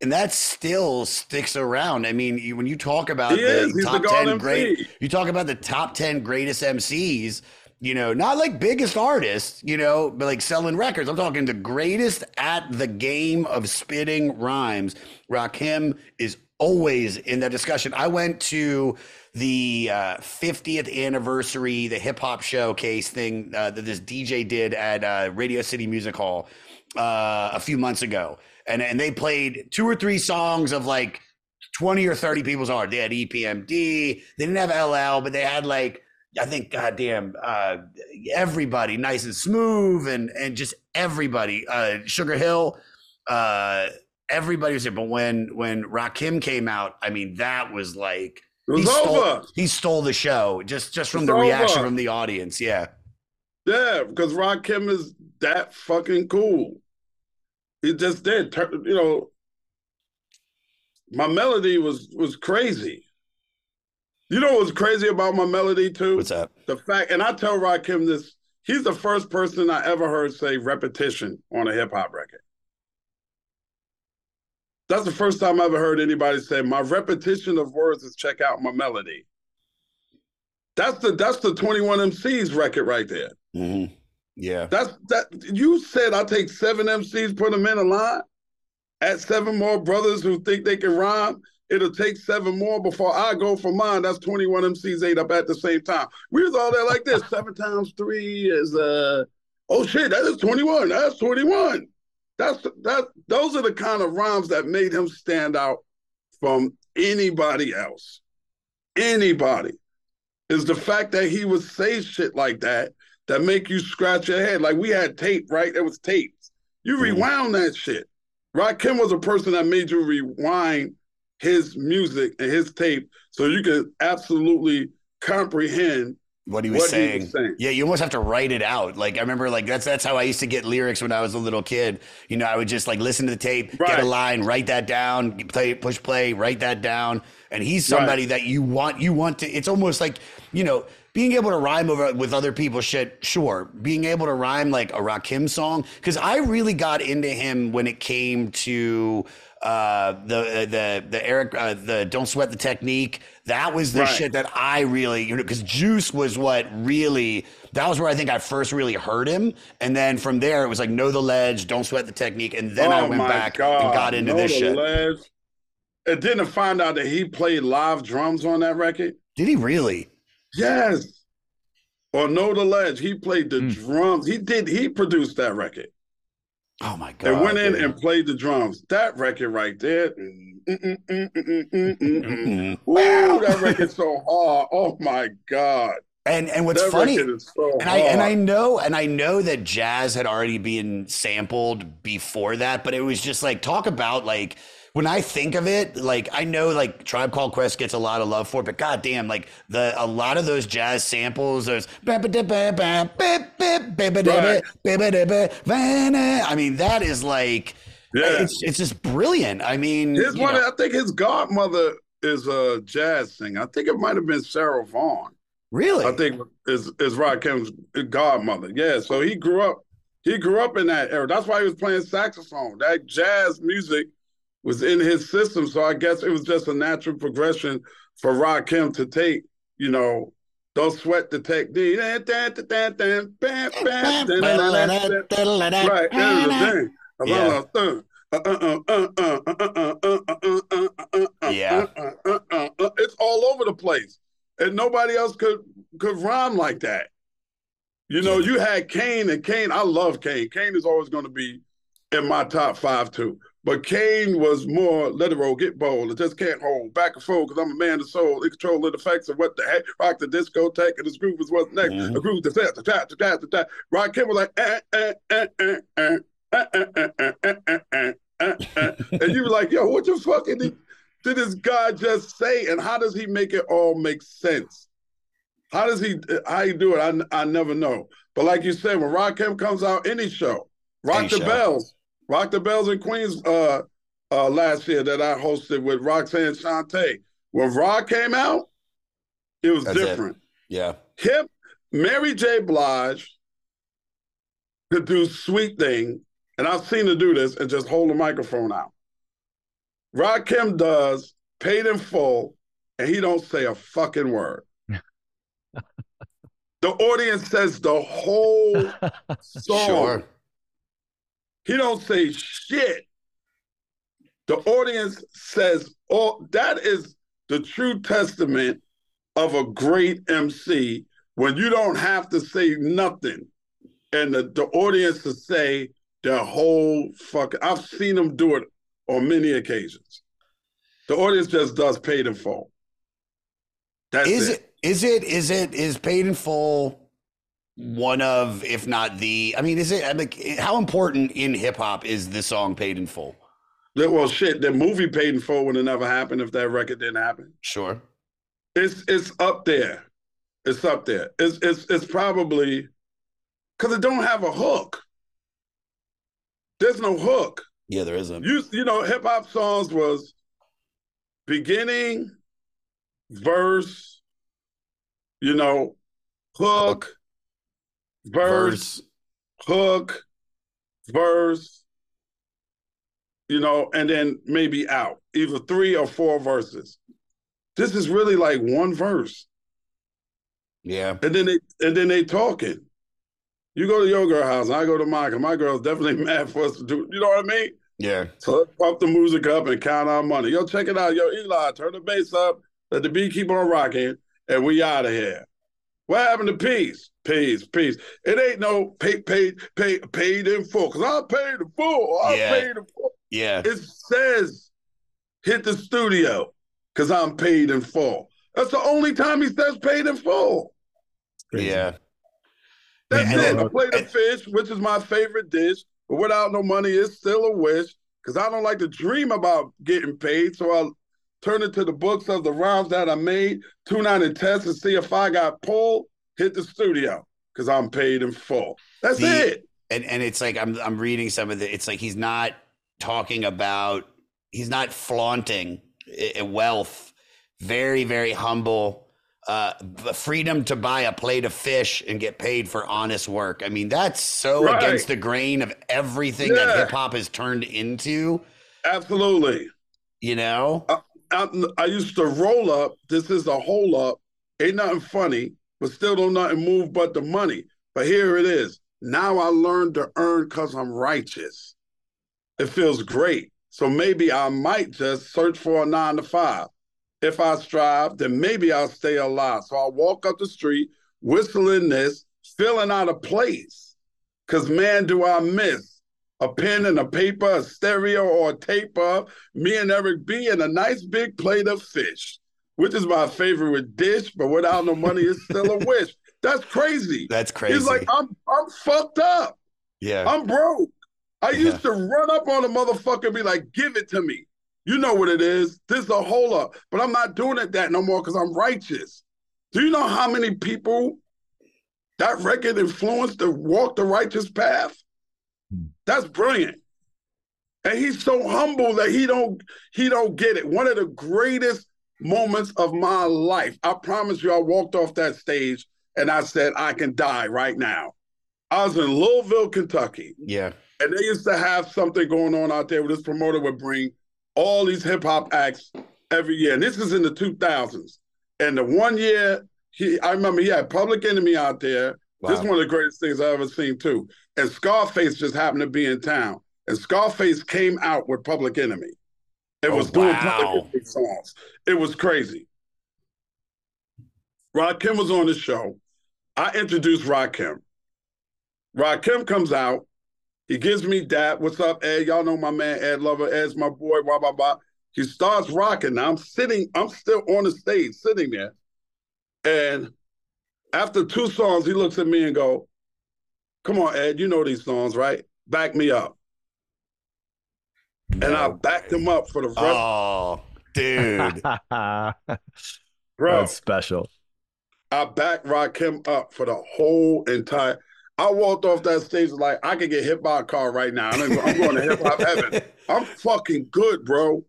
and that still sticks around. I mean, when you talk about he the is. Top ten MC. great, you talk about the top ten greatest MCs. You know, not like biggest artists, you know, but like selling records. I'm talking the greatest at the game of spitting rhymes. Rakim is always in that discussion. I went to the uh, 50th anniversary, the hip hop showcase thing uh, that this DJ did at uh, Radio City Music Hall uh, a few months ago, and and they played two or three songs of like 20 or 30 people's art. They had EPMD, they didn't have LL, but they had like I think goddamn uh, everybody, nice and smooth, and and just everybody. Uh, Sugar Hill, uh, everybody was there. But when when Rakim came out, I mean, that was like was he stole, he stole the show just just from the reaction from the audience. Yeah. Yeah, because Rakim is that fucking cool. He just did. You know, my melody was was crazy. You know what was crazy about my melody too? What's up? The fact, and I tell Rakim this, he's the first person I ever heard say repetition on a hip hop record. That's the first time I ever heard anybody say my repetition of words is check out my melody. That's the that's the 21 MCs record right there. hmm Yeah. That's that you said I take seven MCs, put them in a line. Add seven more brothers who think they can rhyme. It'll take seven more before I go for mine. That's 21 MCs ate up at the same time. We was all there like this. seven times three is uh oh shit, that is 21. That's 21. That's that those are the kind of rhymes that made him stand out from anybody else. Anybody. Is the fact that he would say shit like that that make you scratch your head. Like we had tape, right? There was tapes. You mm-hmm. rewound that shit. Rakim was a person that made you rewind his music and his tape so you could absolutely comprehend what he was, What he saying. was saying. Yeah, you almost have to write it out. Like I remember, like that's that's how I used to get lyrics when I was a little kid. You know, I would just like listen to the tape, get a line, write that down, play, push play, write that down. And he's somebody that you want. You want to. It's almost like you know. Being able to rhyme over with other people's shit, sure. Being able to rhyme like a Rakim song, because I really got into him when it came to uh, the the the Eric uh, the Don't Sweat the Technique. That was the Right. shit that I really, you know, because Juice was what really, that was where I think I first really heard him. And then from there, it was like Know the Ledge, Don't Sweat the Technique. And then I Oh went back God. and got into Know this shit. Ledge. And then to find out that he played live drums on that record. Did he really? Yes. Or Know the Ledge. He played the Hmm. drums. He did, he produced that record. Oh my god, They God. went in dude. and played the drums. That record right there. mm, mm, mm, mm, mm, mm, mm, mm. Mhm. Ooh, that record's so hard. Oh my God. And, and what's that funny, so and I and I know and I know that jazz had already been sampled before that, but it was just like talk about like when I think of it, like I know like Tribe Called Quest gets a lot of love for it, but goddamn, like the a lot of those jazz samples, those I mean that is like Yeah. it's it's just brilliant. I mean, His one, know, I think his godmother is a jazz singer. I think it might have been Sarah Vaughan. really, I think is is Rakim's godmother. Yeah, so he grew up. He grew up in that era. That's why he was playing saxophone. That jazz music was in his system. So I guess it was just a natural progression for Rakim to take. You know, don't sweat the technique. Right, that the thing. Yeah. It's all over the place. And nobody else could could rhyme like that. You know, you had Kane and Kane, I love Kane. Kane is always going to be in my top five too. But Kane was more let it roll, get bold. It just can't hold back and forth because I'm a man of soul. In control of the effects of what the heck. Rock the discotheque and this groove is what's next. Mhm. A groove the set, the tap, the tap, the tap. Rakim was like, eh, eh, eh, eh, eh, eh, eh, eh, eh, eh, eh, eh, eh, eh. and you were like, yo, what the fuck did, did this guy just say? And how does he make it all make sense? How does he how he do it? I, I never know. But like you said, when Rakim comes out, any show, Rock Any the show. Bells, Rock the Bells in Queens uh, uh, last year that I hosted with Roxanne Shanté. When Rock came out, it was That's it. different. yeah, Him, Mary J. Blige could do sweet thing, and I've seen her do this and just hold the microphone out. Rakim does paid in full, and he don't say a fucking word. <laughs> the audience says the whole <laughs> song. sure. He don't say shit. The audience says, "Oh, that is the true testament of a great MC when you don't have to say nothing, and the, the audience to say the whole fucking." I've seen him do it on many occasions. The audience just does paid in full. That's is it. it is it is it is paid in full one of if not the i mean is it like how important in hip-hop is the song paid in full Well, shit, the movie paid in full would have never happened if that record didn't happen. sure It's it's up there. It's up there. It's it's it's probably because it don't have a hook. There's no hook. yeah there isn't You you know, hip hop songs was beginning, verse, you know, hook, verse, verse hook, verse, you know, and then maybe out, either three or four verses. This is really like one verse. yeah And then they and then they talking. You go to your girl house, and I go to mine, 'cause my girl's definitely <laughs> mad for us to do. You know what I mean? Yeah. So let's pump the music up and count our money. Yo, check it out. Yo, Eli, turn the bass up. Let the beat keep on rocking, and we out of here. What happened to peace? Peace, peace. It ain't no paid, paid, paid, paid in full. Cause I paid in full. I Yeah. paid in full. Yeah. It says hit the studio because I'm paid in full. That's the only time he says paid in full. Yeah. That's And it. then- I play the fish, which is my favorite dish, but without no money, it's still a wish because I don't like to dream about getting paid. So I'll turn it to the books of the rounds that I made, tune out and test and see if I got pulled, hit the studio because I'm paid in full. That's The- it. and and it's like I'm I'm reading some of the it's like he's not talking about he's not flaunting wealth very very humble uh the freedom to buy a plate of fish and get paid for honest work i mean that's so Right. against the grain of everything that hip hop has turned into Absolutely. you know I, I used to roll up. This is a hole up. Ain't nothing funny, but still don't nothing move but the money. But here it is. Now I learned to earn because I'm righteous. It feels great. So maybe I might just search for a nine to five. If I strive, then maybe I'll stay alive. So I'll walk up the street, whistling this, feeling out of place. Because man, do I miss a pen and a paper, a stereo or a tape of me and Eric B and a nice big plate of fish, which is my favorite dish, but without no money, it's still a wish. That's crazy. <laughs> that's crazy He's like, I'm I'm fucked up. yeah I'm broke. I used to run up on a motherfucker and be like, give it to me. You know what it is. This is a hole up. But I'm not doing it that no more because I'm righteous. Do you know how many people that record influenced to walk the righteous path? That's brilliant. And he's so humble that he don't he don't get it. One of the greatest moments of my life. I promise you, I walked off that stage and I said, I can die right now. I was in Louisville, Kentucky, yeah and they used to have something going on out there where this promoter would bring all these hip hop acts every year. And this is in the 2000s. And the one year, he I remember he had Public Enemy out there. This is one of the greatest things I've ever seen, too. And Scarface just happened to be in town. And Scarface came out with Public Enemy. It Oh, was doing wow. Public Enemy songs. It was crazy. Rakim was on the show. I introduced Rakim. Rakim comes out. He gives me that. What's up, Ed? Y'all know my man Ed Lover. Ed's my boy. Blah blah blah. He starts rocking. Now I'm sitting. I'm still on the stage, sitting there. And after two songs, he looks at me and go, "Come on, Ed. You know these songs, right? Back me up." And I backed way. him up for the rest. oh dude <laughs> Bro, That's special. I backed Rakim up for the whole entire. I walked off that stage like I could get hit by a car right now. I'm, I'm going to hip hop heaven. <laughs> I'm fucking good, bro.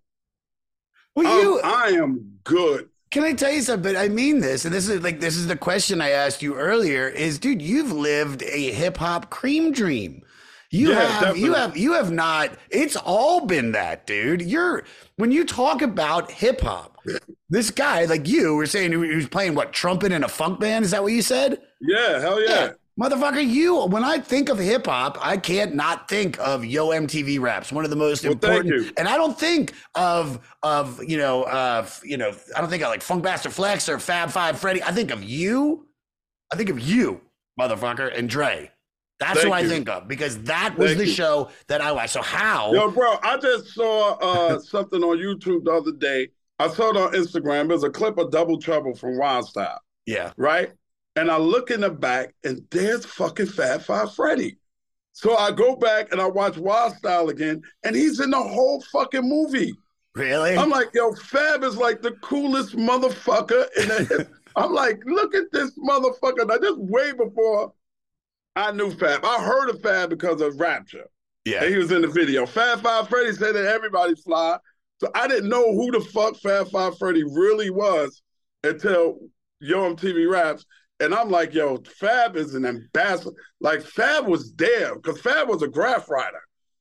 well I'm- you I am good. Can I tell you something? I mean this, and this is like this is the question I asked you earlier. Is dude, you've lived a hip hop cream dream. You Yeah, have, you have, you have not. It's all been that, dude. You're when you talk about hip hop. This guy, like you, were saying he was playing what trumpet in a funk band. Is that what you said? Yeah, hell yeah. Motherfucker, you, when I think of hip hop, I can't not think of Yo MTV Raps, one of the most Well, important. And I don't think of, of, you know, uh, you know, I don't think of like Funkmaster Flex or Fab Five Freddy. I think of you. I think of you, motherfucker, and Dre. That's Thank who I you. think of because that was Thank the you. show that I watched. So how? Yo, bro, I just saw uh, something on YouTube the other day. I saw it on Instagram. There's a clip of Double Trouble from Wild Style, yeah. right? And I look in the back, and there's fucking Fab Five Freddy. So I go back and I watch Wild Style again, and he's in the whole fucking movie. Really? I'm like, yo, Fab is like the coolest motherfucker in the. <laughs> I'm like, look at this motherfucker. Now, just way before I knew Fab, I heard of Fab because of Rapture. yeah. And he was in the video. Fab Five Freddy said that everybody fly. So I didn't know who the fuck Fab Five Freddy really was until Yo MTV Raps. And I'm like, yo, Fab is an ambassador. Like Fab was there because Fab was a graph writer.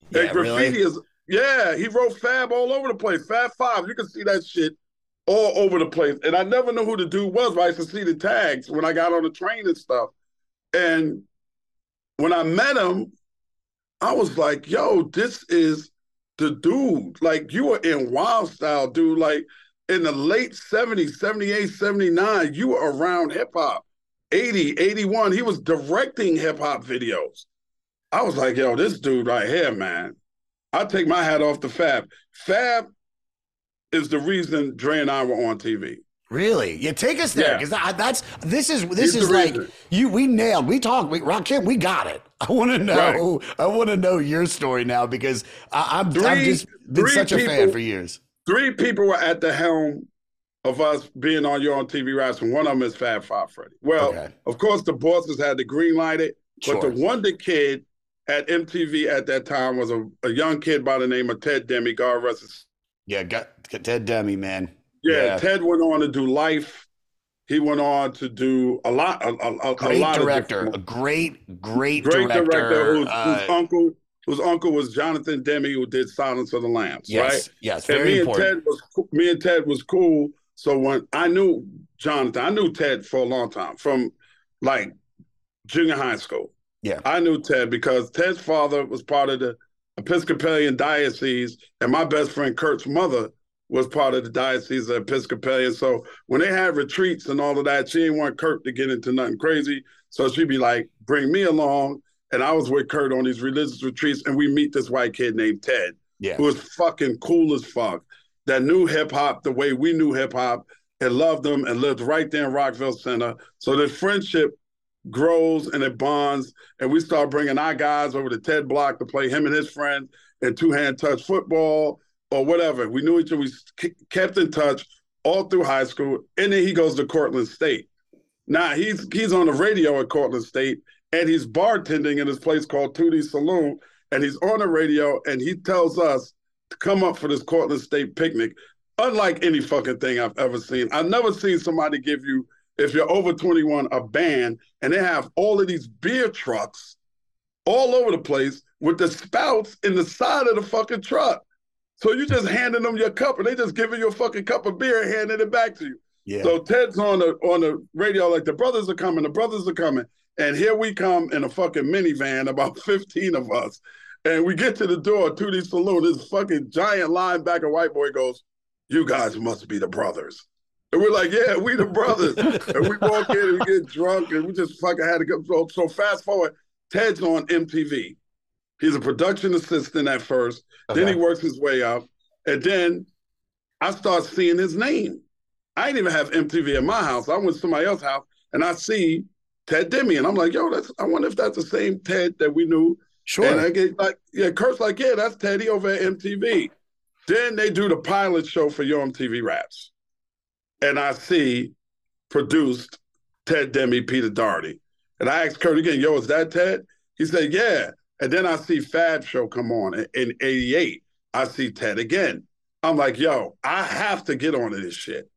Yeah, and graffiti really? is yeah, he wrote Fab all over the place. Fab Five, you can see that shit all over the place. And I never knew who the dude was, but I used to see the tags when I got on the train and stuff. And when I met him, I was like, yo, this is the dude. Like you were in Wild Style, dude. Like in the late 70s, 78, 79, you were around hip hop. 80, 81, he was directing hip hop videos. I was like, yo, this dude right here, man. I take my hat off to Fab. Fab is the reason Dre and I were on TV. Really? Yeah, take us there Yeah. because that's this is this is like reason. you. We nailed. We talked. We rock Rakim. We got it. <laughs> I want to know. I want to know your story now because I, I'm I've Three- just been such a fan for years. Three people were at the helm of us being on Yo MTV Raps, and one of them is Fab Five Freddy. Well, Okay. of course, the bosses had to green light it, but Sure. the wonder kid at MTV at that time was a, a young kid by the name of Ted Demme. God rest his Yeah, got, got Ted Demme, man. Yeah, Yeah. Ted went on to do Life. He went on to do a lot, a, a, a Great lot director. of A great, great, great director. director, whose, uh, whose uncle, whose uncle was Jonathan Demme, who did Silence of the Lambs, yes, right? yes, And very me important. and Ted was me and Ted was cool. So when I knew Jonathan, I knew Ted for a long time from like junior high school. Yeah. I knew Ted because Ted's father was part of the Episcopalian diocese, and my best friend Kurt's mother was part of the diocese of Episcopalian. So when they had retreats and all of that, she didn't want Kurt to get into nothing crazy. So she'd be like, bring me along. And I was with Kurt on these religious retreats, and we meet this white kid named Ted yeah, who was fucking cool as fuck, that knew hip hop the way we knew hip hop and loved them and lived right there in Rockville Centre. So the friendship grows and it bonds. And we start bringing our guys over to Ted Block to play him and his friends in two hand touch football or whatever. We knew each other. We kept in touch all through high school. And then he goes to Cortland State. Now he's he's on the radio at Cortland State and he's bartending in this place called Tootie's Saloon. And he's on the radio and he tells us to come up for this Cortland State picnic. Unlike any fucking thing I've ever seen. I've never seen somebody give you, if you're over 21, a band and they have all of these beer trucks all over the place with the spouts in the side of the fucking truck. So you just handing them your cup and they just giving you a fucking cup of beer and handing it back to you. yeah. So Ted's on the on the radio like the brothers are coming, the brothers are coming, and here we come in a fucking minivan, about <laughs> fifteen of us, and we get to the door to the saloon. This fucking giant linebacker white boy goes, "You guys must be the brothers," and we're like, "Yeah, we the brothers." and we walk in and we get drunk and we just fucking had to go. So, so fast forward, Ted's on MTV. He's a production assistant at first. Then he works his way up, and then I start seeing his name. I didn't even have MTV at my house. I went to somebody else's house and I see Ted Demme, and I'm like, yo, that's. I wonder if that's the same Ted that we knew. Sure. And I get like, yeah, Kurt's like, yeah, that's Teddy over at MTV. Then they do the pilot show for Yo MTV Raps, and I see produced Ted Demme, Peter Dougherty, and I asked Kurt again, yo, is that Ted? He said, yeah. And then I see Fab Show come on in- in '88. I see Ted again. I'm like, yo, I have to get onto this shit.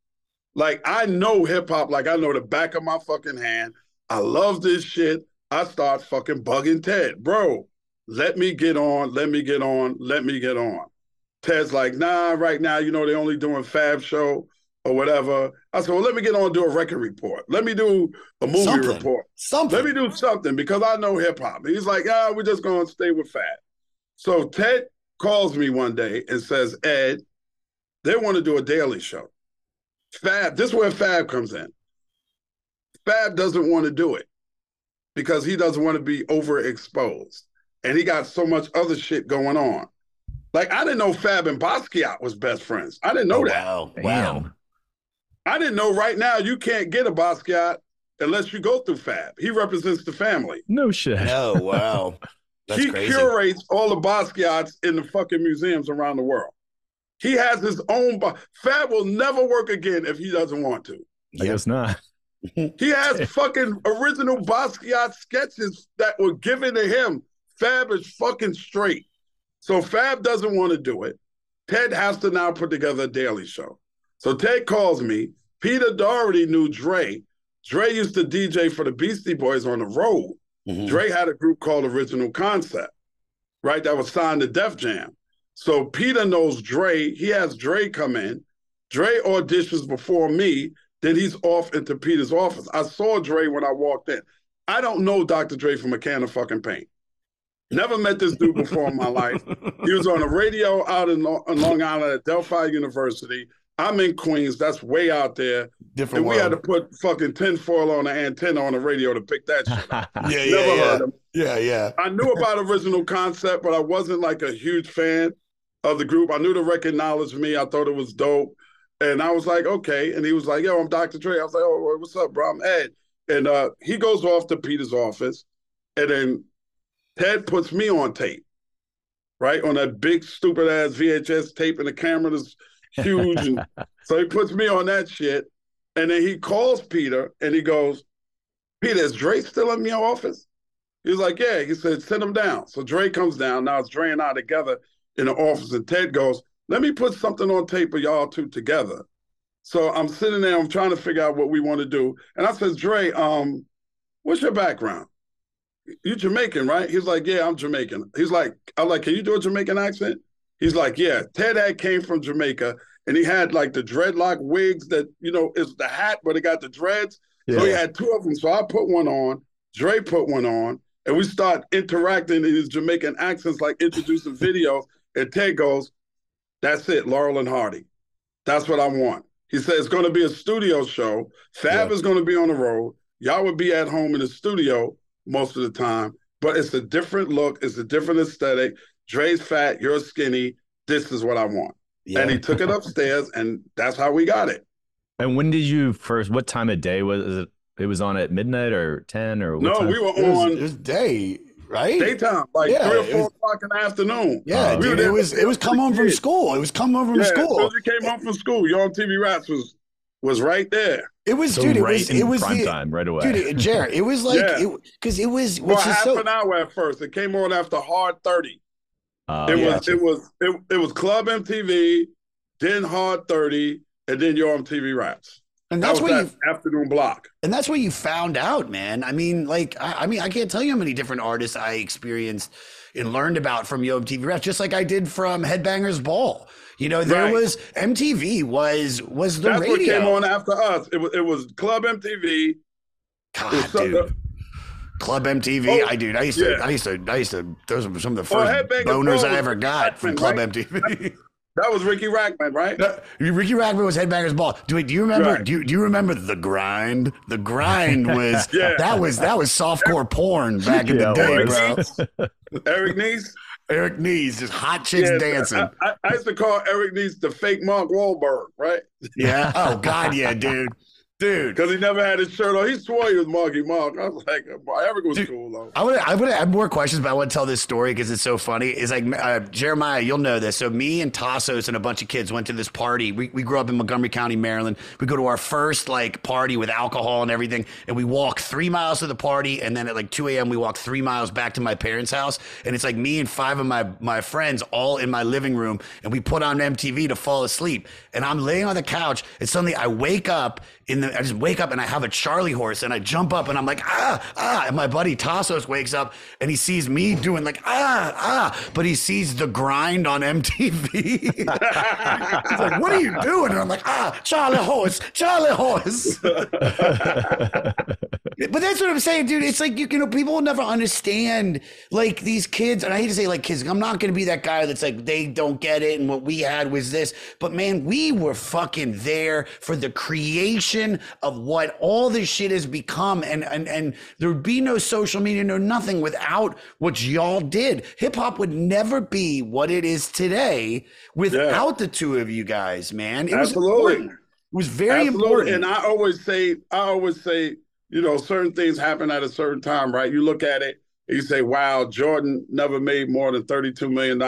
Like, I know hip hop, like I know the back of my fucking hand. I love this shit. I start fucking bugging Ted, bro. Let me get on. Let me get on. Let me get on. Ted's like, nah, right now, you know, they're only doing Fab Show or whatever. I said, well, let me get on and do a record report. Let me do a movie Something. report. Something. Let me do something because I know hip hop. He's like, ah, we're just going to stay with Fab. So Ted calls me one day and says, Ed, they want to do a daily show. Fab, this is where Fab comes in. Fab doesn't want to do it because he doesn't want to be overexposed. And he got so much other shit going on. Like, I didn't know Fab and Basquiat was best friends. I didn't know oh, that. wow. Wow. Damn. I didn't know right now you can't get a Basquiat unless you go through Fab. He represents the family. No shit. No, wow. <laughs> That's he crazy. curates all the Basquiats in the fucking museums around the world. He has his own. Ba- Fab will never work again if he doesn't want to. I guess not. He has <laughs> fucking original Basquiat sketches that were given to him. Fab is fucking straight. So Fab doesn't want to do it. Ted has to now put together a daily show. So Ted calls me. Peter Dougherty knew Dre. Dre used to DJ for the Beastie Boys on the road. Mhm. Dre had a group called Original Concept, right? That was signed to Def Jam. So Peter knows Dre. He has Dre come in. Dre auditions before me. Then he's off into Peter's office. I saw Dre when I walked in. I don't know Dr. Dre from a can of fucking paint. Never met this dude before in my life. He was on the radio out in, in Long Island at Adelphi University. I'm in Queens. That's way out there. Different And we had to put fucking tinfoil on the antenna on the radio to pick that shit up. <laughs> Yeah, Never yeah, yeah. heard him. Yeah, yeah. I knew about original concept, but I wasn't like a huge fan of the group. I knew to recognize me. I thought it was dope. And I was like, okay. And he was like, yo, I'm Dr. Dre. I was like, oh, what's up, bro? I'm Ed. And uh, he goes off to Peter's office. And then Ted puts me on tape, right? On that big, stupid ass VHS tape, and the camera is huge. and <laughs> so he puts me on that shit. And then he calls Peter and he goes, Peter, is Dre still in your office? He's like, Yeah. He said, Send him down. So Dre comes down. Now it's Dre and I together in the office. And Ted goes, Let me put something on tape of y'all two together. So I'm sitting there, I'm trying to figure out what we want to do. And I says, Dre, um, what's your background? You Jamaican, right? He's like, Yeah, I'm Jamaican. He's like, I'm like, Can you do a Jamaican accent? He's like, Yeah. Ted had came from Jamaica and he had like the dreadlock wigs that, you know, is the hat, but it got the dreads. So he had two of them. So I put one on, Dre put one on, and we start interacting in his Jamaican accents, like introducing videos. And Ted goes, That's it, Laurel and Hardy. That's what I want. He said it's going to be a studio show. Fab Yeah. is going to be on the road. Y'all would be at home in the studio most of the time, but it's a different look. It's a different aesthetic. Dre's fat, you're skinny. This is what I want. Yeah. And he took it upstairs, <laughs> and that's how we got it. And when did you first? What time of day was it? It was on at midnight or ten or what No, time? we were it was, on it was day, right? daytime, like Yeah, three or four was- o'clock in the afternoon. Yeah, We were dude. there It was it was come home from school. It was come home from Yeah, as soon school. as we came home from school, Yo MTV Raps was was right there. It was, So dude. It was in it was prime the, time right away. dude. It, <laughs> Jared, it was like Yeah. it because it was For which is half so. an hour at first. It came on after Hard 30. Uh, it yeah. was it was it, it was Club MTV, then Hard 30, and then Yo MTV Raps. And That that's was what that you afternoon block. and that's what you found out, man. I mean, like, I, I mean, I can't tell you how many different artists I experienced and learned about from Yo MTV Raps, just like I did from Headbangers Ball. You know, there Right. was MTV was was the That's radio. what came on after us. It was it was Club MTV. God, was some- dude. Club MTV. Oh, I dude, I used to, yeah. I used to, I used to. Those were some of the Oh, first Headbangers boners I ever got from Club right? MTV. That was Riki Rachtman, right? No, Riki Rachtman was Headbangers Ball. Do, do you remember? Right. Do, you, do you remember the grind? The grind <laughs> was Yeah. that was that was softcore porn back in Yeah, the day, was. bro. Eric Nies. Eric Nies, just hot chicks Yeah, dancing. I, I, I used to call Eric Nies the fake Mark Wahlberg, right? yeah. Oh God, <laughs> yeah, dude, dude. Because he never had his shirt on. He swore he was Marky Mark. I was like, Eric was Dude, cool though. I would I would have more questions, but I want to tell this story because it's so funny. It's like uh, Jeremiah, you'll know this. So me and Tassos and a bunch of kids went to this party. We, we grew up in Montgomery County, Maryland. We go to our first like party with alcohol and everything, and we walk three miles to the party, and then at like 2 a.m. we walk three miles back to my parents' house, and it's like me and five of my my friends all in my living room, and we put on MTV to fall asleep, and I'm laying on the couch, and suddenly I wake up in the I just wake up and I have a Charlie horse, and I jump up and I'm like ah ah, and my buddy Tassos wakes up and he sees me doing like ah ah, but he sees the grind on MTV. <laughs> He's like, "What are you doing?" And I'm like, "Ah, Charlie horse, Charlie horse." <laughs> But that's what I'm saying, dude. It's like you, you know, people will never understand like these kids, and I hate to say like kids. I'm not going to be that guy that's like they don't get it, and what we had was this. But man, we were fucking there for the creation of what all this shit has become, and and and there would be no social media, no nothing without what y'all did. Hip hop would never be what it is today without the two of you guys, man. It was Absolutely. important. It was very Absolutely. important. And I always say, I always say, you know, certain things happen at a certain time, right? You look at it and you say, wow, Jordan never made more than $32 million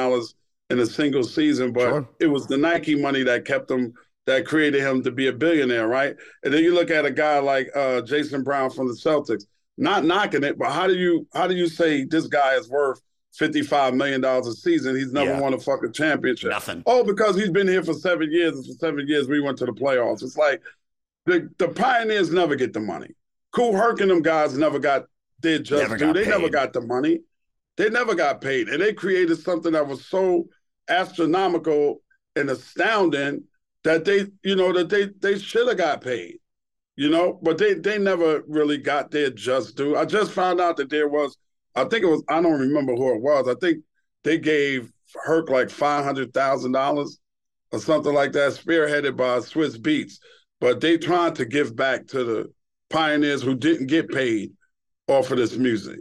in a single season, but Sure. it was the Nike money that kept him, that created him to be a billionaire, right? And then you look at a guy like uh, Jason Brown from the Celtics, not knocking it, but how do you how do you say this guy is worth $55 million a season? He's never Yeah. won a fucking championship. Nothing. Oh, because he's been here for seven years, and for seven years we went to the playoffs. It's like the the pioneers never get the money. Kool Herc and them guys never got did just Never They never got the money. They never got paid, and they created something that was so astronomical and astounding that they, you know, that they they should have got paid. You know, but they they never really got their just due. I just found out that there was I think it was I don't remember who it was. I think they gave Herc like five hundred thousand dollars or something like that, spearheaded by Swizz Beatz. But they trying to give back to the pioneers who didn't get paid off of this music.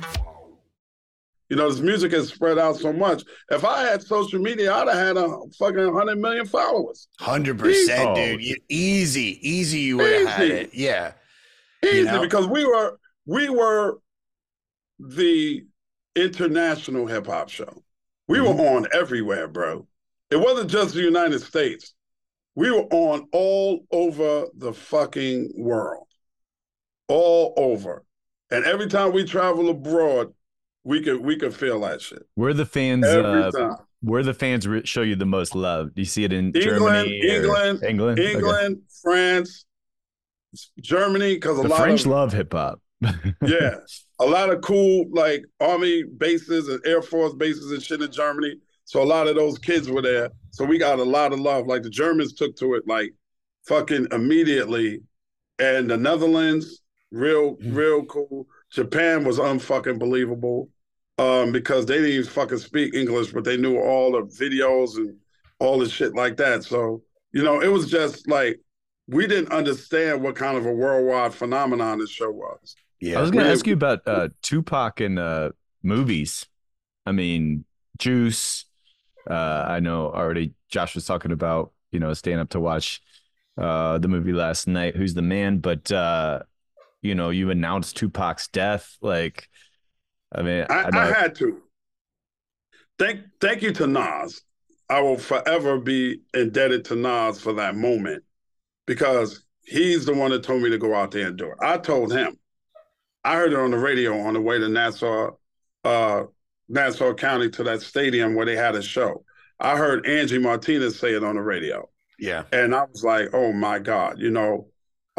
You know, this music has spread out so much. If I had social media, I'd have had a fucking hundred million followers. Hundred percent, dude. You, easy, easy. You would have had it. Yeah. Easy You know? because we were we were the international hip hop show. We Mm-hmm. were on everywhere, bro. It wasn't just the United States. We were on all over the fucking world. All over. And every time we travel abroad, we could we could feel that shit. Where the fans Every uh, time. where the fans re- show you the most love? Do you see it in England, Germany? or- England, England, Okay. England, France, Germany, because a The lot French of love hip hop. <laughs> yeah, a lot of cool like army bases and air force bases and shit in Germany. So a lot of those kids were there. So we got a lot of love. Like the Germans took to it like fucking immediately, and the Netherlands, real real cool. Japan was unfucking believable um, because they didn't even fucking speak English, but they knew all the videos and all the shit like that. So you know, it was just like we didn't understand what kind of a worldwide phenomenon this show was. Yeah. I was going to ask you about uh, Tupac and uh, movies. I mean, Juice. Uh, I know already. Josh was talking about you know staying up to watch uh, the movie last night. Who's the man? But uh, you know, you announced Tupac's death. Like, I mean, I, I, I had to. Thank thank you to Nas. I will forever be indebted to Nas for that moment because he's the one that told me to go out there and do it. I told him. I heard it on the radio on the way to Nassau, uh, Nassau County to that stadium where they had a show. I heard Angie Martinez say it on the radio. Yeah. And I was like, oh my God, you know,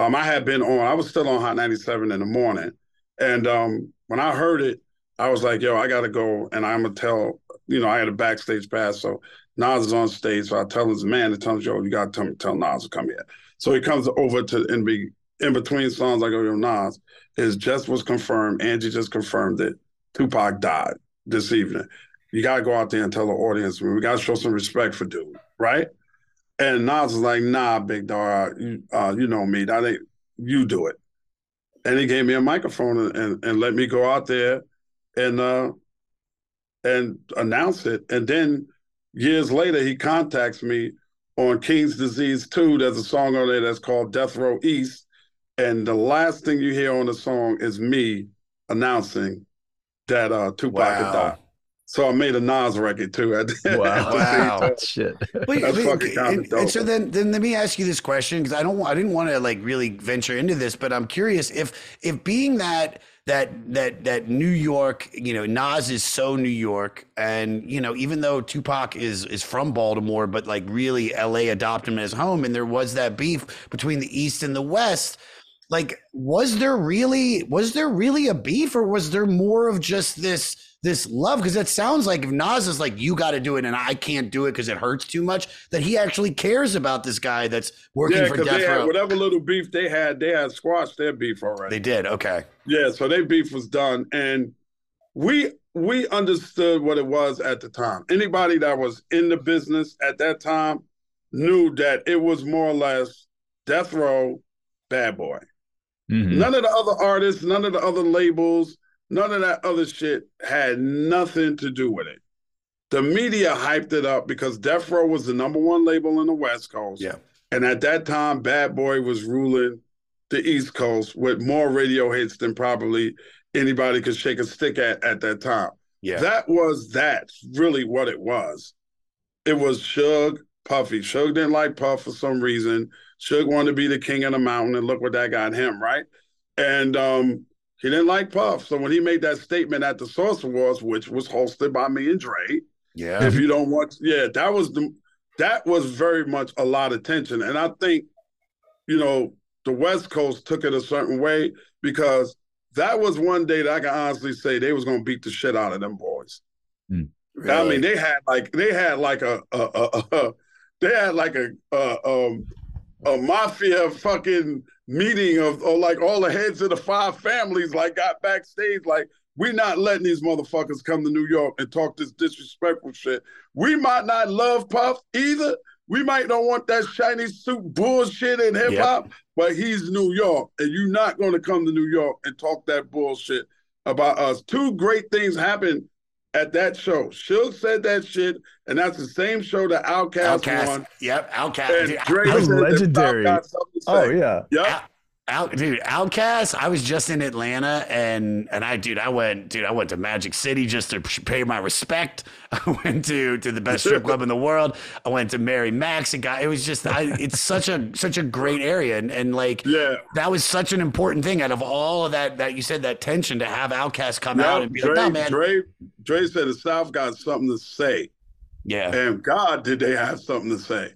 um, I had been on, I was still on Hot 97 in the morning. And um, when I heard it, I was like, yo, I got to go and I'm going to tell, you know, I had a backstage pass. So Nas is on stage. So I tell his man to tell him, yo, you got to tell, tell Nas to come here. So he comes over to, in, be, in between songs, I go, yo, Nas, his just was confirmed. Angie just confirmed it. Tupac died this evening. You got to go out there and tell the audience, we got to show some respect for dude, right? And Nas was like, nah, big dog, you, uh, you know me. That ain't, you do it. And he gave me a microphone and, and, and let me go out there and uh, and announce it. And then years later, he contacts me on King's Disease 2. There's a song on there that's called Death Row East. And the last thing you hear on the song is me announcing that uh, Tupac had died. So I made a Nas record too. at the- wow, <laughs> at the Wow. same time. shit. Wait, That's wait, fucking and, and so then, then let me ask you this question because I don't, I didn't want to like really venture into this, but I'm curious if, if being that, that, that, that New York, you know, Nas is so New York, and you know, even though Tupac is is from Baltimore, but like really L.A. adopted him as home, and there was that beef between the East and the West. Like, was there really, was there really a beef, or was there more of just this? This love because it sounds like if Nas is like you got to do it and I can't do it because it hurts too much that he actually cares about this guy that's working Yeah, for Death they had Row. whatever little beef they had, they had squashed their beef already. They did okay. Yeah, so their beef was done, and we we understood what it was at the time. Anybody that was in the business at that time knew that it was more or less Death Row, Bad Boy. Mhm. None of the other artists, none of the other labels, None of that other shit had nothing to do with it. The media hyped it up because Death Row was the number one label in the West Coast. Yeah. And at that time, Bad Boy was ruling the East Coast with more radio hits than probably anybody could shake a stick at at that time. Yeah. That was that really what it was. It was Suge, Puffy. Suge didn't like Puff for some reason. Suge wanted to be the king of the mountain, and look what that got him, right? And um, he didn't like Puff. So when he made that statement at the Source Awards, which was hosted by me and Dre, Yeah. if you don't want, yeah, that was the that was very much a lot of tension, and I think, you know, the West Coast took it a certain way because that was one day that I can honestly say they was gonna beat the shit out of them boys. I mean, they had like they had like a, a, a, a <laughs> they had like a, a um a mafia fucking meeting of or like all the heads of the five families like got backstage like we're not letting these motherfuckers come to New York and talk this disrespectful shit. We might not love Puff either. We might don't want that shiny suit bullshit in hip hop, but he's New York, and you're not going to come to New York and talk that bullshit about us. Two great things happened at that show. Suge said that shit, and that's the same show that Outkast Outcast. won. Yep. Outkast. And Dude, Dre I- said that Puff legendary. got something to Oh say. yeah. Yep. Out, dude, Outkast. I was just in Atlanta, and and I, dude, I went, dude, I went to Magic City just to pay my respect. <laughs> I went to to the best strip club in the world. I went to Mary Max. It got, it was just, I, it's such a such a great area, and and like, Yeah. that was such an important thing. Out of all of that, that you said that tension to have Outkast come out and be Dre, like, no, man, Dre, Dre said the South got something to say. yeah, And God, did they have something to say?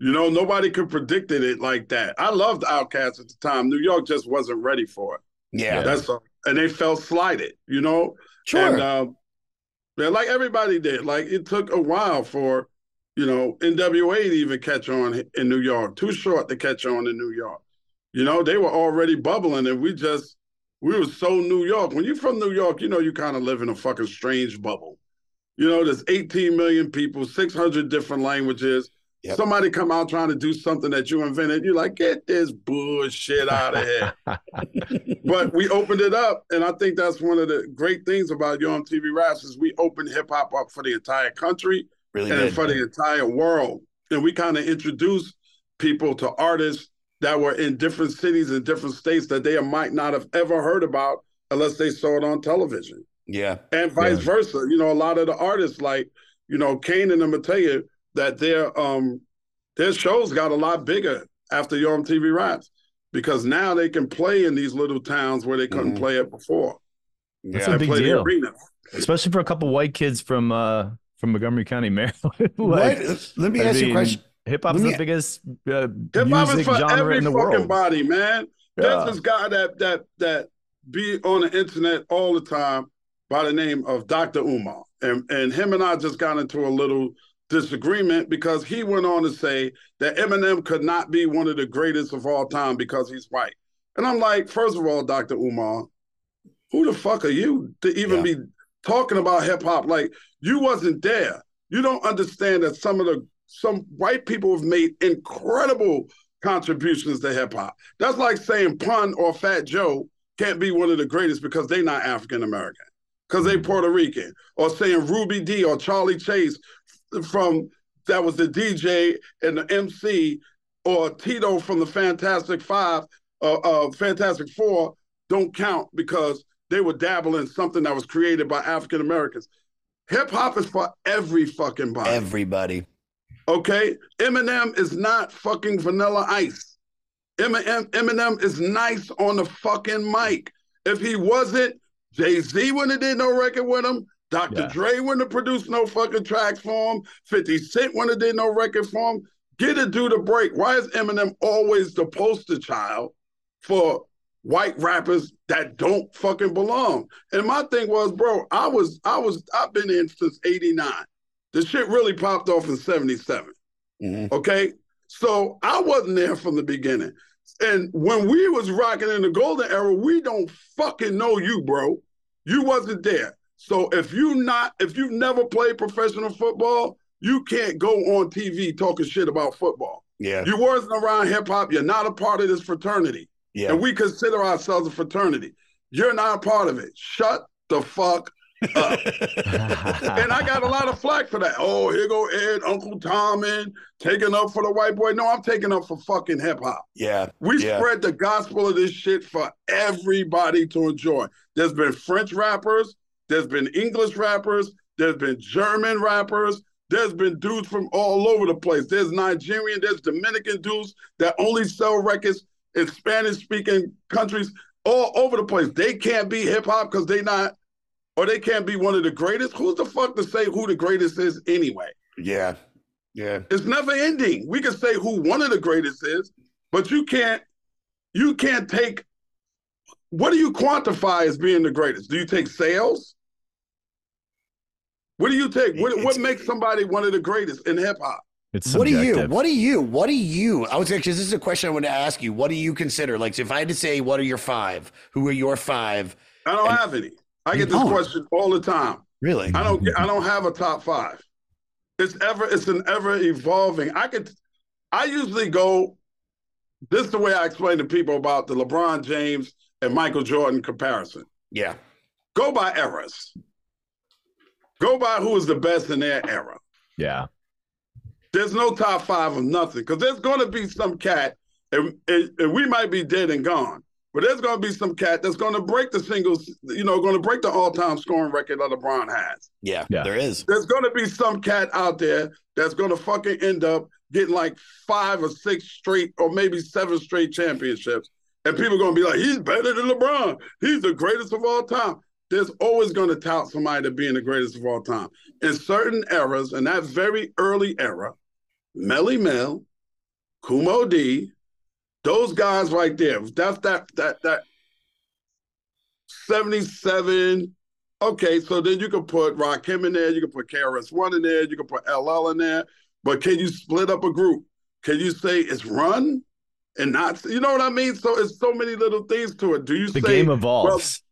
You know, nobody could predicted it like that. I loved Outkast at the time. New York just wasn't ready for it. yeah, That's all. And they felt slighted, you know? sure, And um, yeah, like everybody did. Like it took a while for, you know, NWA to even catch on in New York. Too short to catch on in New York. You know, they were already bubbling and we just we were so New York. When you're from New York, you know you kind of live in a fucking strange bubble. You know, there's 18 million people, 600 different languages. Yep. Somebody come out trying to do something that you invented. You're like, get this bullshit out of here <laughs> but we opened it up, and I think that's one of the great things about Yo MTV Raps is we opened hip hop up for the entire country really and did. for the entire world, and we kind of introduced people to artists that were in different cities and different states that they might not have ever heard about unless they saw it on television, Yeah, and vice versa. You know, a lot of the artists like you know Kane and them will tell you that their um their shows got a lot bigger after Yo MTV Raps because now they can play in these little towns where they couldn't Mhm. play it before. That's yeah. a big deal. Especially for a couple white kids from uh from Montgomery County, <laughs> Maryland. What? Like, Let me I ask you a question. Hip hop's Let me- the biggest uh, Hip hop is music for genre every in the fucking world. body, man. Yeah. There's this guy that that that be on the internet all the time by the name of Dr. Umar. And and him and I just got into a little disagreement because he went on to say that Eminem could not be one of the greatest of all time because he's white. And I'm like, first of all, Dr. Umar, who the fuck are you to even Yeah. be talking about hip hop? Like you wasn't there. You don't understand that some of the some white people have made incredible contributions to hip hop. That's like saying Pun or Fat Joe can't be one of the greatest because they're not African American, because they mm-hmm. Puerto Rican, or saying Ruby Dee or Charlie Chase from that was the DJ and the MC, or Tito from the Fantastic Five, uh, uh, Fantastic Four don't count because they were dabbling in something that was created by African Americans. Hip hop is for every fucking body. Everybody. Okay, Eminem is not fucking Vanilla Ice. Eminem, Eminem is nice on the fucking mic. If he wasn't, Jay Z wouldn't have did no record with him. Dr. Yeah. Dre wouldn't have produced no fucking tracks for him. 50 Cent wouldn't have did no record for him. Get a dude a break. Why is Eminem always the poster child for white rappers that don't fucking belong? And my thing was, bro, I was, I was, I've been in since 89. The shit really popped off in 77. Mhm. Okay. So I wasn't there from the beginning. And when we was rocking in the golden era, we don't fucking know you, bro. You wasn't there. So if you not, if you've never played professional football, you can't go on TV talking shit about football. Yeah. You wasn't around hip hop. You're not a part of this fraternity. Yeah. And we consider ourselves a fraternity. You're not a part of it. Shut the fuck up. <laughs> and I got a lot of flack for that. Oh, here go Ed, Uncle Tom in, taking up for the white boy. No, I'm taking up for fucking hip hop. Yeah. We yeah. spread the gospel of this shit for everybody to enjoy. There's been French rappers, there's been English rappers, there's been German rappers, there's been dudes from all over the place. There's Nigerian, there's Dominican dudes that only sell records in Spanish speaking countries all over the place. They can't be hip hop because they not, or they can't be one of the greatest. Who's the fuck to say who the greatest is anyway? Yeah. Yeah. It's never ending. We can say who one of the greatest is, but you can't you can't take what do you quantify as being the greatest? Do you take sales? What do you take? What, what makes somebody one of the greatest in hip hop? It's What do you? What do you? What do you? I was actually. This is a question I want to ask you. What do you consider? Like, if I had to say, what are your five? Who are your five? I don't And- have any. I get this don't? question all the time. Really? I don't. I don't have a top five. It's ever. It's an ever evolving. I could. I usually go. This is the way I explain to people about the LeBron James and Michael Jordan comparison. Yeah. Go by eras. Go by who is the best in their era. Yeah. There's no top five of nothing because there's going to be some cat, and, and, and we might be dead and gone, but there's going to be some cat that's going to break the singles, you know, going to break the all-time scoring record that LeBron has. Yeah. Yeah. There is. There's going to be some cat out there that's going to fucking end up getting like five or six straight, or maybe seven straight championships, and people are going to be like, he's better than LeBron. He's the greatest of all time. There's always going to tout somebody to being the greatest of all time. In certain eras, in that very early era, Melle Mel, Kool Moe Dee, those guys right there. That's that that that 77. Okay, so then you can put Rakim in there, you can put KRS One in there, you can put LL in there. But can you split up a group? Can you say it's run and not you know what I mean? So it's so many little things to it. Do you The say game evolves.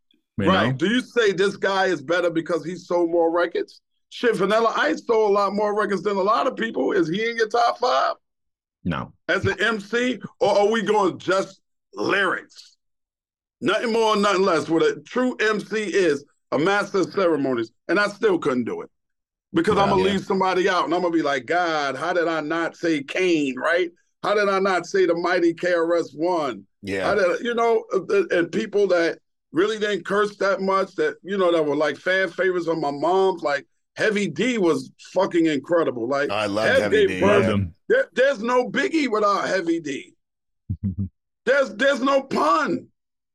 You right. know? Do you say this guy is better because he sold more records? Shit, Vanilla Ice sold a lot more records than a lot of people. Is he in your top five No. as an MC? Or are we going just lyrics? Nothing more, nothing less. What a true MC is a master of ceremonies. And I still couldn't do it. Because I'm Yeah. gonna Yeah. leave somebody out and I'm gonna be like, God, how did I not say Kane, right? How did I not say the mighty KRS One? Yeah. How did, you know, and people that really didn't curse that much, that you know, that were like fan favorites of my mom's, like Heavy D was fucking incredible. Like I love Hev Heavy D. birth- there- there's no Biggie without Heavy D. <laughs> There's there's no pun.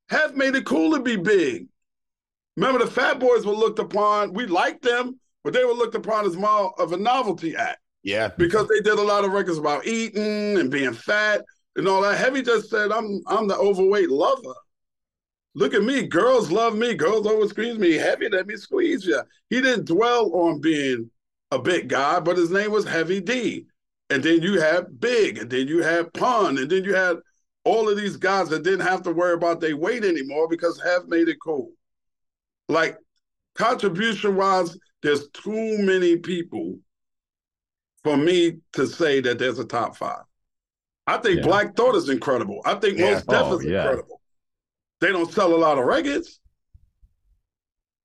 Have made it cool to be big. Remember, the Fat Boys were looked upon. We liked them, but they were looked upon as more of a novelty act Yeah. because they did a lot of records about eating and being fat and all that. Heavy just said, "I'm I'm the overweight lover." Look at me, girls love me. Girls always squeeze me. Heavy, let me squeeze you. He didn't dwell on being a big guy, but his name was Heavy D. And then you had Big, and then you had Pun, and then you had all of these guys that didn't have to worry about their weight anymore because Hev made it cool. Like contribution wise, there's too many people for me to say that there's a top five. I think Yeah. Black Thought is incredible. I think Yeah. Most Oh, is yeah. incredible. They don't sell a lot of records,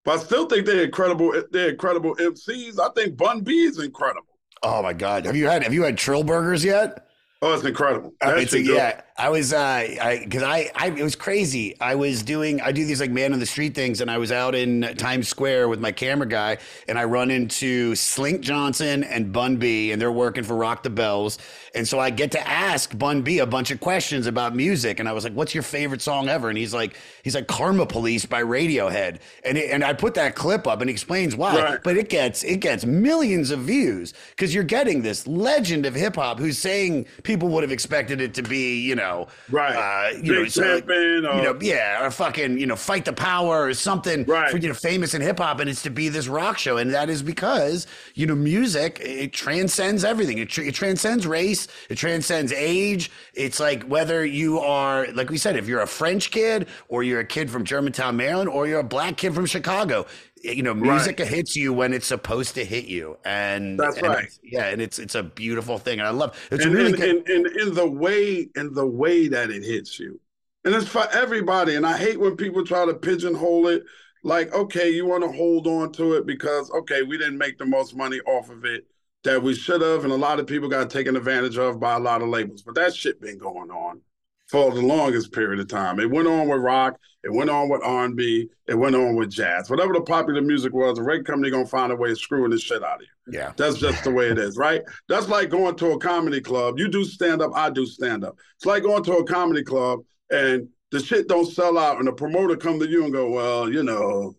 but I still think they're incredible. They're incredible MCs. I think Bun B is incredible. Oh my God. Have you had Have you had Trill Burgers yet? Oh, it's incredible. Uh, That it's a, yeah, I was, uh, I, cause I, I, it was crazy. I was doing, I do these like man on the street things and I was out in Times Square with my camera guy and I run into Slink Johnson and Bun B and they're working for Rock the Bells. And so I get to ask Bun B a bunch of questions about music. And I was like, what's your favorite song ever? And he's like, he's like Karma Police by Radiohead. And it, and I put that clip up and he explains why, Right. but it gets, it gets millions of views because you're getting this legend of hip hop who's saying people would have expected it to be, you know, Right. uh, you know, so, like, you know, yeah, or fucking, you know, fight the power or something, Right. for, you know, famous in hip hop, and it's to be this rock show, and that is because you know, music it transcends everything. It, tr- it transcends race, it transcends age. It's like whether you are, like we said, if you're a French kid or you're a kid from Germantown, Maryland, or you're a black kid from Chicago. You know, music hits you when it's supposed to hit you, and That's and right. Yeah, and it's it's a beautiful thing, and I love it's and, really in, good. in, in the way in the way that it hits you and it's for everybody and i hate when people try to pigeonhole it like, okay, you want to hold on to it because okay, we didn't make the most money off of it that we should have, and a lot of people got taken advantage of by a lot of labels. But that shit been going on for the longest period of time. It went on with rock, it went on with R and B, it went on with jazz. Whatever the popular music was, the record company gonna find a way of screwing the shit out of you. Yeah. That's just the way it is, right? That's like going to a comedy club. You do stand up, I do stand up. It's like going to a comedy club and the shit don't sell out, and the promoter come to you and go, "Well, you know,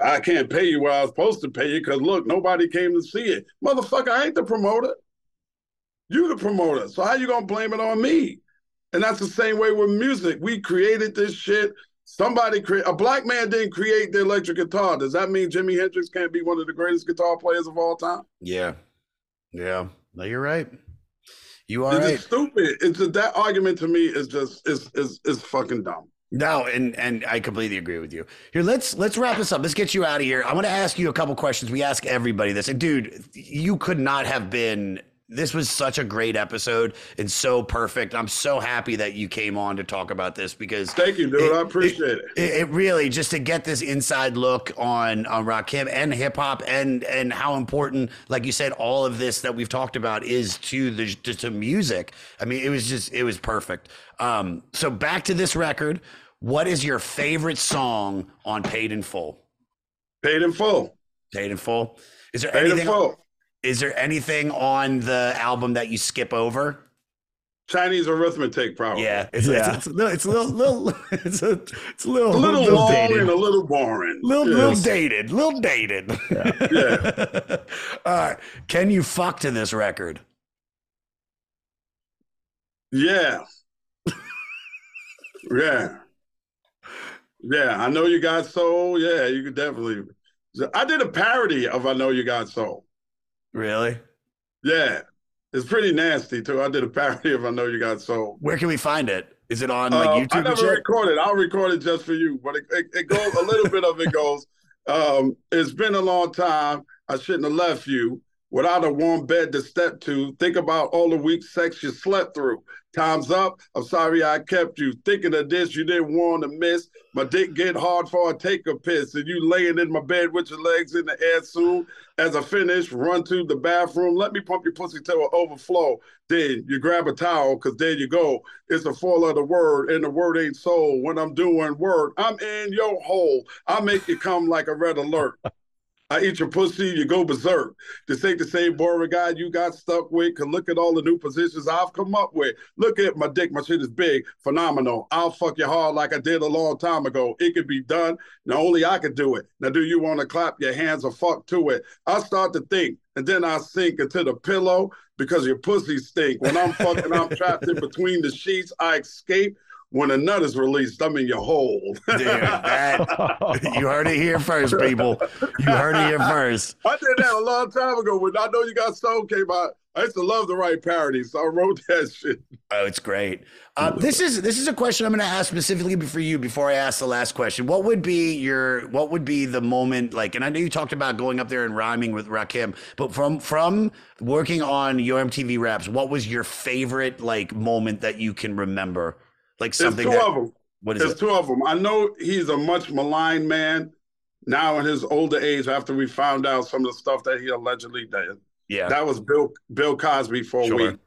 I can't pay you what I was supposed to pay you because look, nobody came to see it, motherfucker. I ain't the promoter. You the promoter. So how you gonna blame it on me? And that's the same way with music. We created this shit. Somebody create a black man didn't create the electric guitar. Does that mean Jimi Hendrix can't be one of the greatest guitar players of all time? Yeah. Yeah. No, you're right. You are It's right. stupid. It's just, that argument to me is just is is is fucking dumb. No, and and I completely agree with you. Here, let's let's wrap this up. Let's get you out of here. I want to ask you a couple questions. We ask everybody this. And dude, you could not have been this was such a great episode and so perfect. I'm so happy that you came on to talk about this because Thank you, dude. I appreciate it. it, it really just to get this inside look on on Rakim and hip hop and and how important, like you said, all of this that we've talked about is to the to, to music. I mean, it was just it was perfect. Um, so back to this record. What is your favorite song on Paid in Full? Paid in full. Paid in Full. Is there Paid in anything? full. Is there anything on the album that you skip over? Chinese arithmetic, probably. Yeah, it's Yeah. it's, it's, a- it's a little, little <laughs> it's a it's a little A little, little long dated. and a little boring. Little, Yes. little dated, little dated. <laughs> Yeah. All right. Can you fuck to this record? Yeah. <laughs> yeah. Yeah. I know you got soul. Yeah, you could definitely. I did a parody of I Know You Got Soul. Really? Yeah. It's pretty nasty too. I did a parody of I Know You Got Soul. Where can we find it? Is it on like Uh, YouTube I never recorded. I'll record it just for you. But it, it, it goes a little bit of it goes. <laughs> Um, it's been a long time. I shouldn't have left you without a warm bed to step to. Think about all the weak sex you slept through. Time's up. I'm sorry I kept you. Thinking of this, you didn't want to miss. My dick get hard for a take a piss. And you laying in my bed with your legs in the air soon. As I finish, run to the bathroom. Let me pump your pussy till it overflow. Then you grab a towel, cause there you go. It's a four letter word, and the word ain't soul. When I'm doing word, I'm in your hole. I make you come like a red alert. <laughs> I eat your pussy, you go berserk. This ain't the same boring guy you got stuck with. Cause look at all the new positions I've come up with. Look at my dick, my shit is big, phenomenal. I'll fuck you hard like I did a long time ago. It could be done. Now only I could do it. Now do you want to clap your hands or fuck to it? I start to think, and then I sink into the pillow because your pussy stink. When I'm fucking, I'm trapped in between the sheets. I escape. When a nut is released, I'm in your hole. <laughs> Dude, that, <laughs> you heard it here first, people. You heard it here first. I did that a long time ago when I know you got soul came out. I used to love to write parodies, so I wrote that shit. Oh, it's great. Uh, this is this is a question I'm going to ask specifically for you before I ask the last question. What would be your what would be the moment like? And I know you talked about going up there and rhyming with Rakim, but from from working on Yo MTV raps, what was your favorite like moment that you can remember? Like something There's two that, of them. what is There's it? two of them. I know he's a much maligned man now in his older age after we found out some of the stuff that he allegedly did. Yeah, That was Bill Bill Cosby for Sure. a week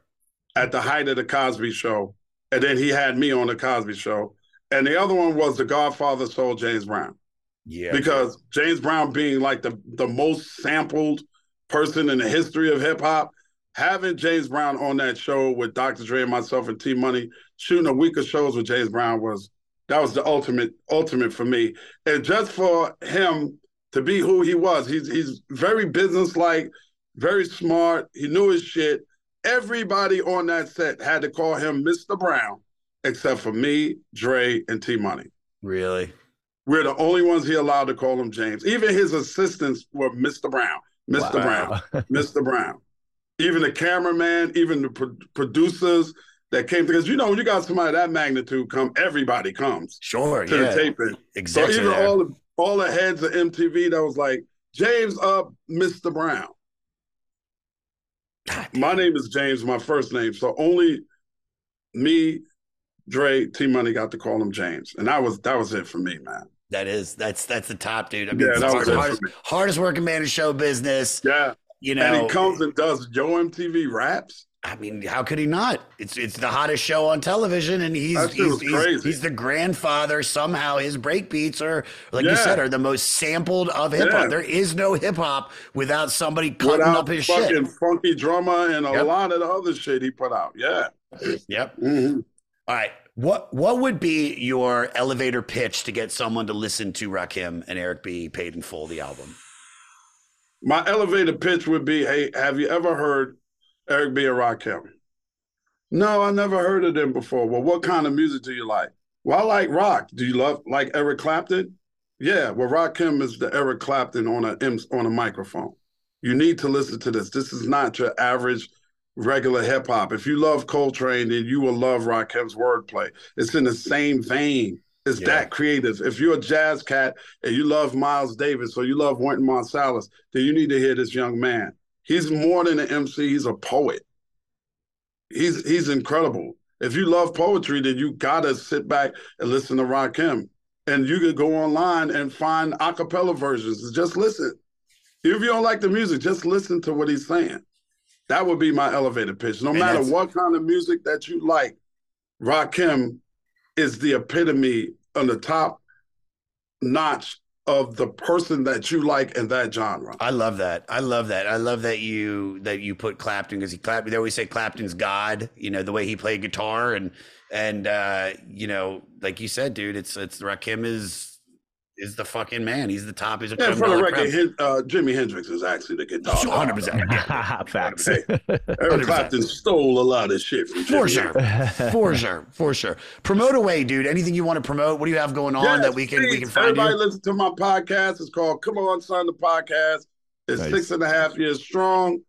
at the height of the Cosby Show, and then he had me on the Cosby Show. And the other one was the Godfather Soul James Brown yeah, because James Brown being like the the most sampled person in the history of hip hop, having James Brown on that show with Dr. Dre and myself and T Money shooting a week of shows with James Brown was that was the ultimate ultimate for me. And just for him to be who he was, he's he's very businesslike, very smart. He knew his shit. Everybody on that set had to call him Mr. Brown, except for me, Dre, and T Money. really. We're the only ones he allowed to call him James. Even his assistants were Mr. Brown, Mr. Wow. Brown, Mr. Brown. Even the cameraman, even the pro- producers that came because you know when you got somebody of that magnitude come, everybody comes Sure, to yeah. the taping. So even there. all the all the heads of MTV that was like James up, Mr. Brown. My name is James, my first name. So only me, Dre, T Money got to call him James. And that was that was it for me, man. That is that's that's the top dude. I mean, Yeah, it's that the was hardest, it for hardest, me. hardest working man in show business. Yeah. You and he comes and does Yo MTV raps. I mean, how could he not? It's it's the hottest show on television, and he's he's, he's, he's the grandfather. Somehow, his break beats are like you said, are the most sampled of hip hop. Yeah. There is no hip hop without somebody cutting Without up his fucking shit. funky drummer and a Yep. lot of the other shit he put out. Yeah. Yep. Mhm. All right. What what would be your elevator pitch to get someone to listen to Rakim and Eric B. Paid in Full the album? My elevator pitch would be, hey, have you ever heard Eric B. and Rakim? No, I never heard of them before. Well, what kind of music do you like? Well, I like rock. Do you love like Eric Clapton? Yeah, well, Rakim is the Eric Clapton on a on a microphone. You need to listen to this. This is not your average regular hip hop. If you love Coltrane, then you will love Rakim's wordplay. It's in the same vein. It's Yeah. that creative. If you're a jazz cat and you love Miles Davis or you love Wynton Marsalis, then you need to hear this young man. He's more than an MC. He's a poet. He's he's incredible. If you love poetry, then you gotta sit back and listen to Rakim. And you could go online and find a cappella versions. Just listen. If you don't like the music, just listen to what he's saying. That would be my elevator pitch. No And matter what kind of music that you like, Rakim is the epitome on the top notch of the person that you like in that genre. I love that. I love that. I love that you that you put Clapton because he Clapton. They always say Clapton's God. You know the way he played guitar and and uh, you know like you said, dude. It's it's Rakim is is the fucking man. He's the top. He's a Yeah, Cream for the record, Cream. Hen- uh, Jimi Hendrix is actually the guitar. Hundred percent. <laughs> Facts. Hey, <laughs> Eric Clapton stole a lot of shit from For sure, <laughs> for sure, for sure. Promote away, dude. Anything you want to promote? What do you have going on Yes, that we can we can find Everybody you? listen to my podcast. It's called Come On Son, the podcast. It's Nice. six and a half years strong.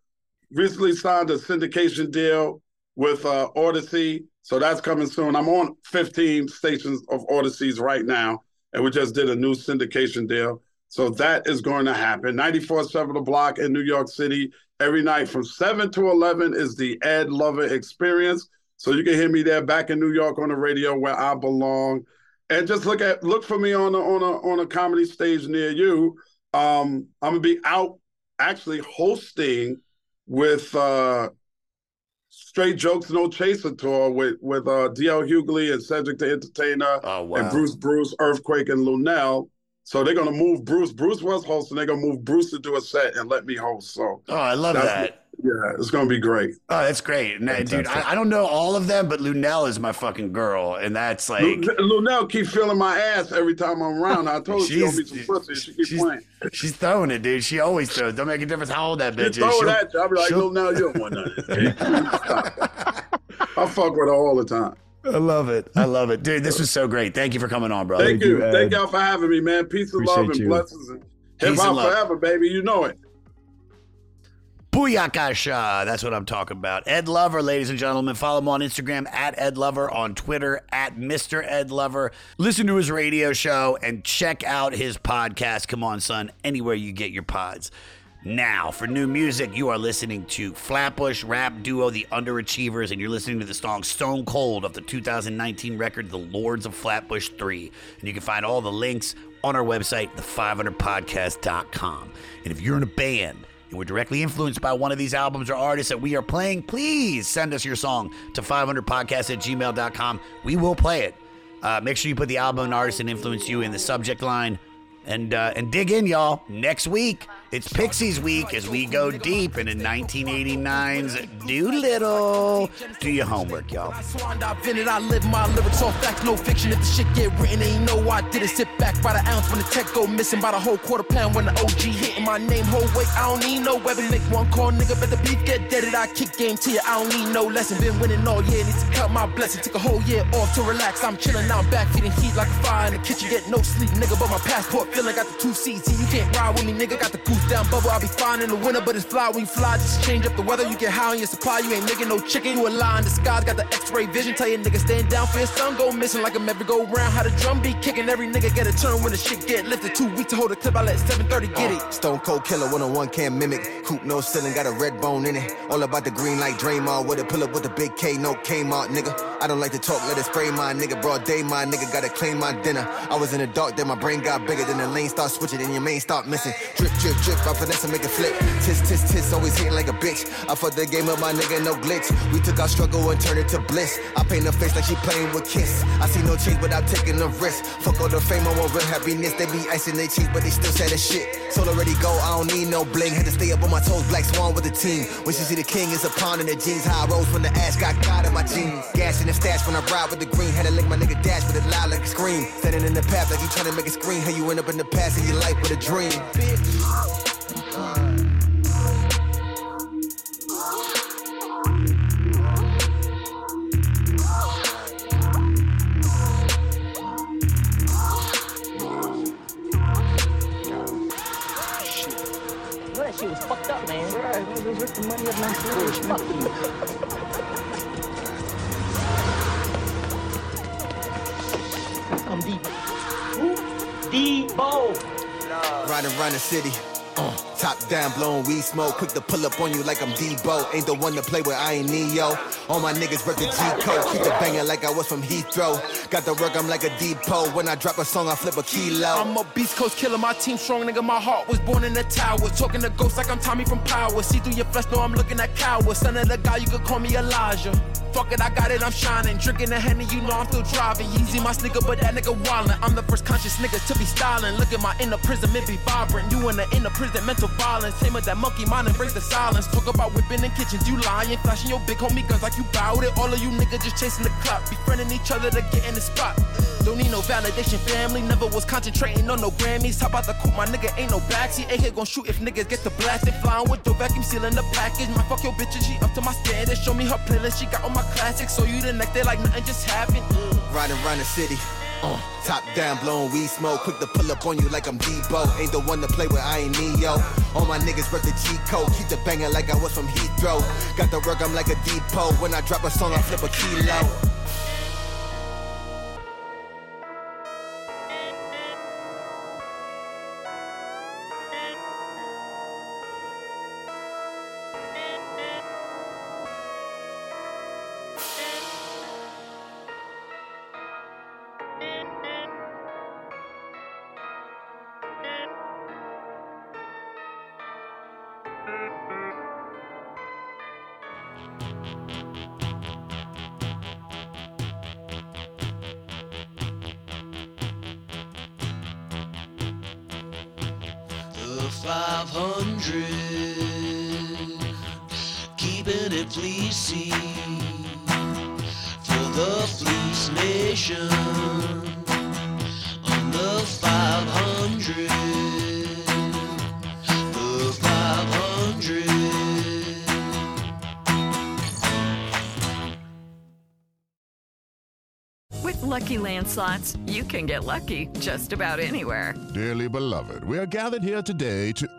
Recently signed a syndication deal with uh, Audacy. So that's coming soon. I'm on 15 stations of Audacy's right now. And we just did a new syndication deal. So that is going to happen. 94.7 The Block in New York City. Every night from 7 to 11 is the Ed Lover Experience. So you can hear me there back in New York on the radio where I belong and just look at look for me on a on a on a comedy stage near you. Um, I'm gonna be out actually hosting with uh Straight Jokes No Chaser tour with with uh DL Hughley and Cedric the Entertainer Oh wow. and Bruce Bruce, Earthquake, and Lunell. So they're gonna move Bruce. Bruce was hosting. They're gonna move Bruce to do a set and let me host. So oh, I love that. yeah, it's gonna be great. Oh, that's great, And, dude. I, I don't know all of them, but Lunell is my fucking girl, and that's like Lu- Lunell keep feeling my ass every time I'm around. I told her she She's- some pussy. She keep she's- playing. she's throwing it, dude. She always throws. Don't make a difference how old that She bitch is. throw it She'll- at you. I'll be like, she'll- Lunell, you don't want nothing. <laughs> I fuck with her all the time. I love it. I love it, dude. This was so great. Thank you for coming on, brother. Thank you, you. Ed. Thank y'all for having me, man. Peace and love and you. blessings. And Peace hip hop forever, baby. You know it. Booyakasha. That's what I'm talking about. Ed Lover, ladies and gentlemen. Follow him on Instagram at Ed Lover, on Twitter at Mr. Ed Lover. Listen to his radio show and check out his podcast, Come On Son, anywhere you get your pods. Now, for new music, you are listening to Flatbush rap duo The Underachievers, and you're listening to the song Stone Cold of the 2019 record The Lords of Flatbush 3. And you can find all the links on our website, the500podcast.com. And if you're in a band, and we're directly influenced by one of these albums or artists that we are playing, please send us your song to 500podcast at gmail.com. We will play it. Uh, make sure you put the album and artist and influence you in the subject line. And uh, and dig in, y'all. Next week, it's Pixies week as we go deep into 1989's Doolittle. Do your homework, y'all. I live my lyrics all facts, no fiction. If the shit get written, you know I did it. Sit back by the ounce when the tech go missing, by the whole quarter pound when the OG hitting my name. Whole weight, I don't need no weapon. Make one call, nigga, bet the beef get deaded. I kick game to you, I don't need no lesson. Been winning all year, need to cut my blessing. Took a whole year off to relax. I'm chilling now, I'm back feeding heat like a fire in the kitchen. Get no sleep, nigga, but my passport feeling got the two seats. See, you can't ride with me, nigga. Got the goose down bubble. I'll be fine in the winter, but it's fly when you fly. Just change up the weather. You get high on your supply. You ain't nigga no chicken. You a lie in disguise. Got the X-ray vision. Tell your nigga stand down for your son. Go missing like a every go round. How the drum be kicking. Every nigga get a turn when the shit get lifted. Two weeks to hold a clip. I let 730 get it. Stone Cold Killer 101 can't mimic. Coupe no ceiling, got a red bone in it. All about the green like Draymond with a Pull up with the big K, no Kmart, nigga. I don't like to talk, let it spray my nigga. Broad day, my nigga gotta claim my dinner. I was in the dark, then my brain got bigger. Then the lane start switching, and your main start missing. Drip, drip, drip, I finesse and make it flip. Tis, tis, tis, always hitting like a bitch. I fuck the game up, my nigga, no glitch. We took our struggle and turned it to bliss. I paint her face like she playing with Kiss. I see no change without taking a risk. Fuck all the fame, I want real happiness. They be icing their cheeks, but they still say the shit. Soul already go, I don't need no bling. Had to stay up on my toes, black swan with the team. When she see the king, it's a pawn in the jeans. High rose from the ash, got God in my jeans. Gas in the stash when I ride with the green. Had to lick my nigga dash with it loud like a scream. Standing in the path like you trying to make a screen. How you end up in the past of your life with a dream. Well, that shit was fucked up, man. Right, I just ripped the money up my sleeve. Fuck you. I'm deep. Who? Debo. Riding around the city. Uh, top down, blowing weed smoke. Quick to pull up on you like I'm Debo. Ain't the one to play with, I ain't Neo. All my niggas rep the G code. Keep it banging like I was from Heathrow. Got the work, I'm like a depot. When I drop a song, I flip a kilo. I'm a Beast Coast killer, my team strong, nigga. My heart was born in the tower. Talking to ghosts like I'm Tommy from Power. See through your flesh, know I'm looking at cowards. Son of the guy, you could call me Elijah. Fuck it, I got it, I'm shining. Drinking the Henny, you know I'm still driving. Yeezy, my nigga, but that nigga wildin'. I'm the first conscious nigga to be styling. Look at my inner prison, it be vibrant. You in the inner prison, mental violence. Same with that monkey mind, and break the silence. Talk about whipping in kitchens, you lying. Flashing your big homie guns like you bout it. All of you niggas just chasing the clock. Befriending each other to get in the spot. Don't need no validation, family. Never was concentrating on no Grammys. How about the coupe? My nigga ain't no backseat. AK gon' shoot if niggas get the blasted. Flying with the vacuum sealing the package. My fuck your bitch and she up to my standards. Show me her playlist, she got all my classics. So you the next day like nothing just happened. Riding around the city. Uh, top down, blowing weed smoke. Quick to pull up on you like I'm Debo. Ain't the one to play with, I ain't Neo. All my niggas rep the G code. Keep the banging like I was from Heathrow. Got the work, I'm like a depot. When I drop a song, I flip a kilo. 500, keeping it fleecy for the fleece nation. On the 500, the 500. With Lucky Land slots, you can get lucky just about anywhere. Dearly beloved, we are gathered here today to.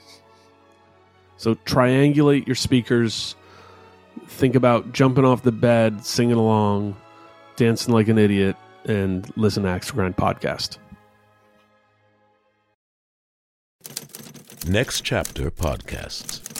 So triangulate your speakers. Think about jumping off the bed, singing along, dancing like an idiot, and listen to Axe Grind podcast. Next Chapter Podcasts.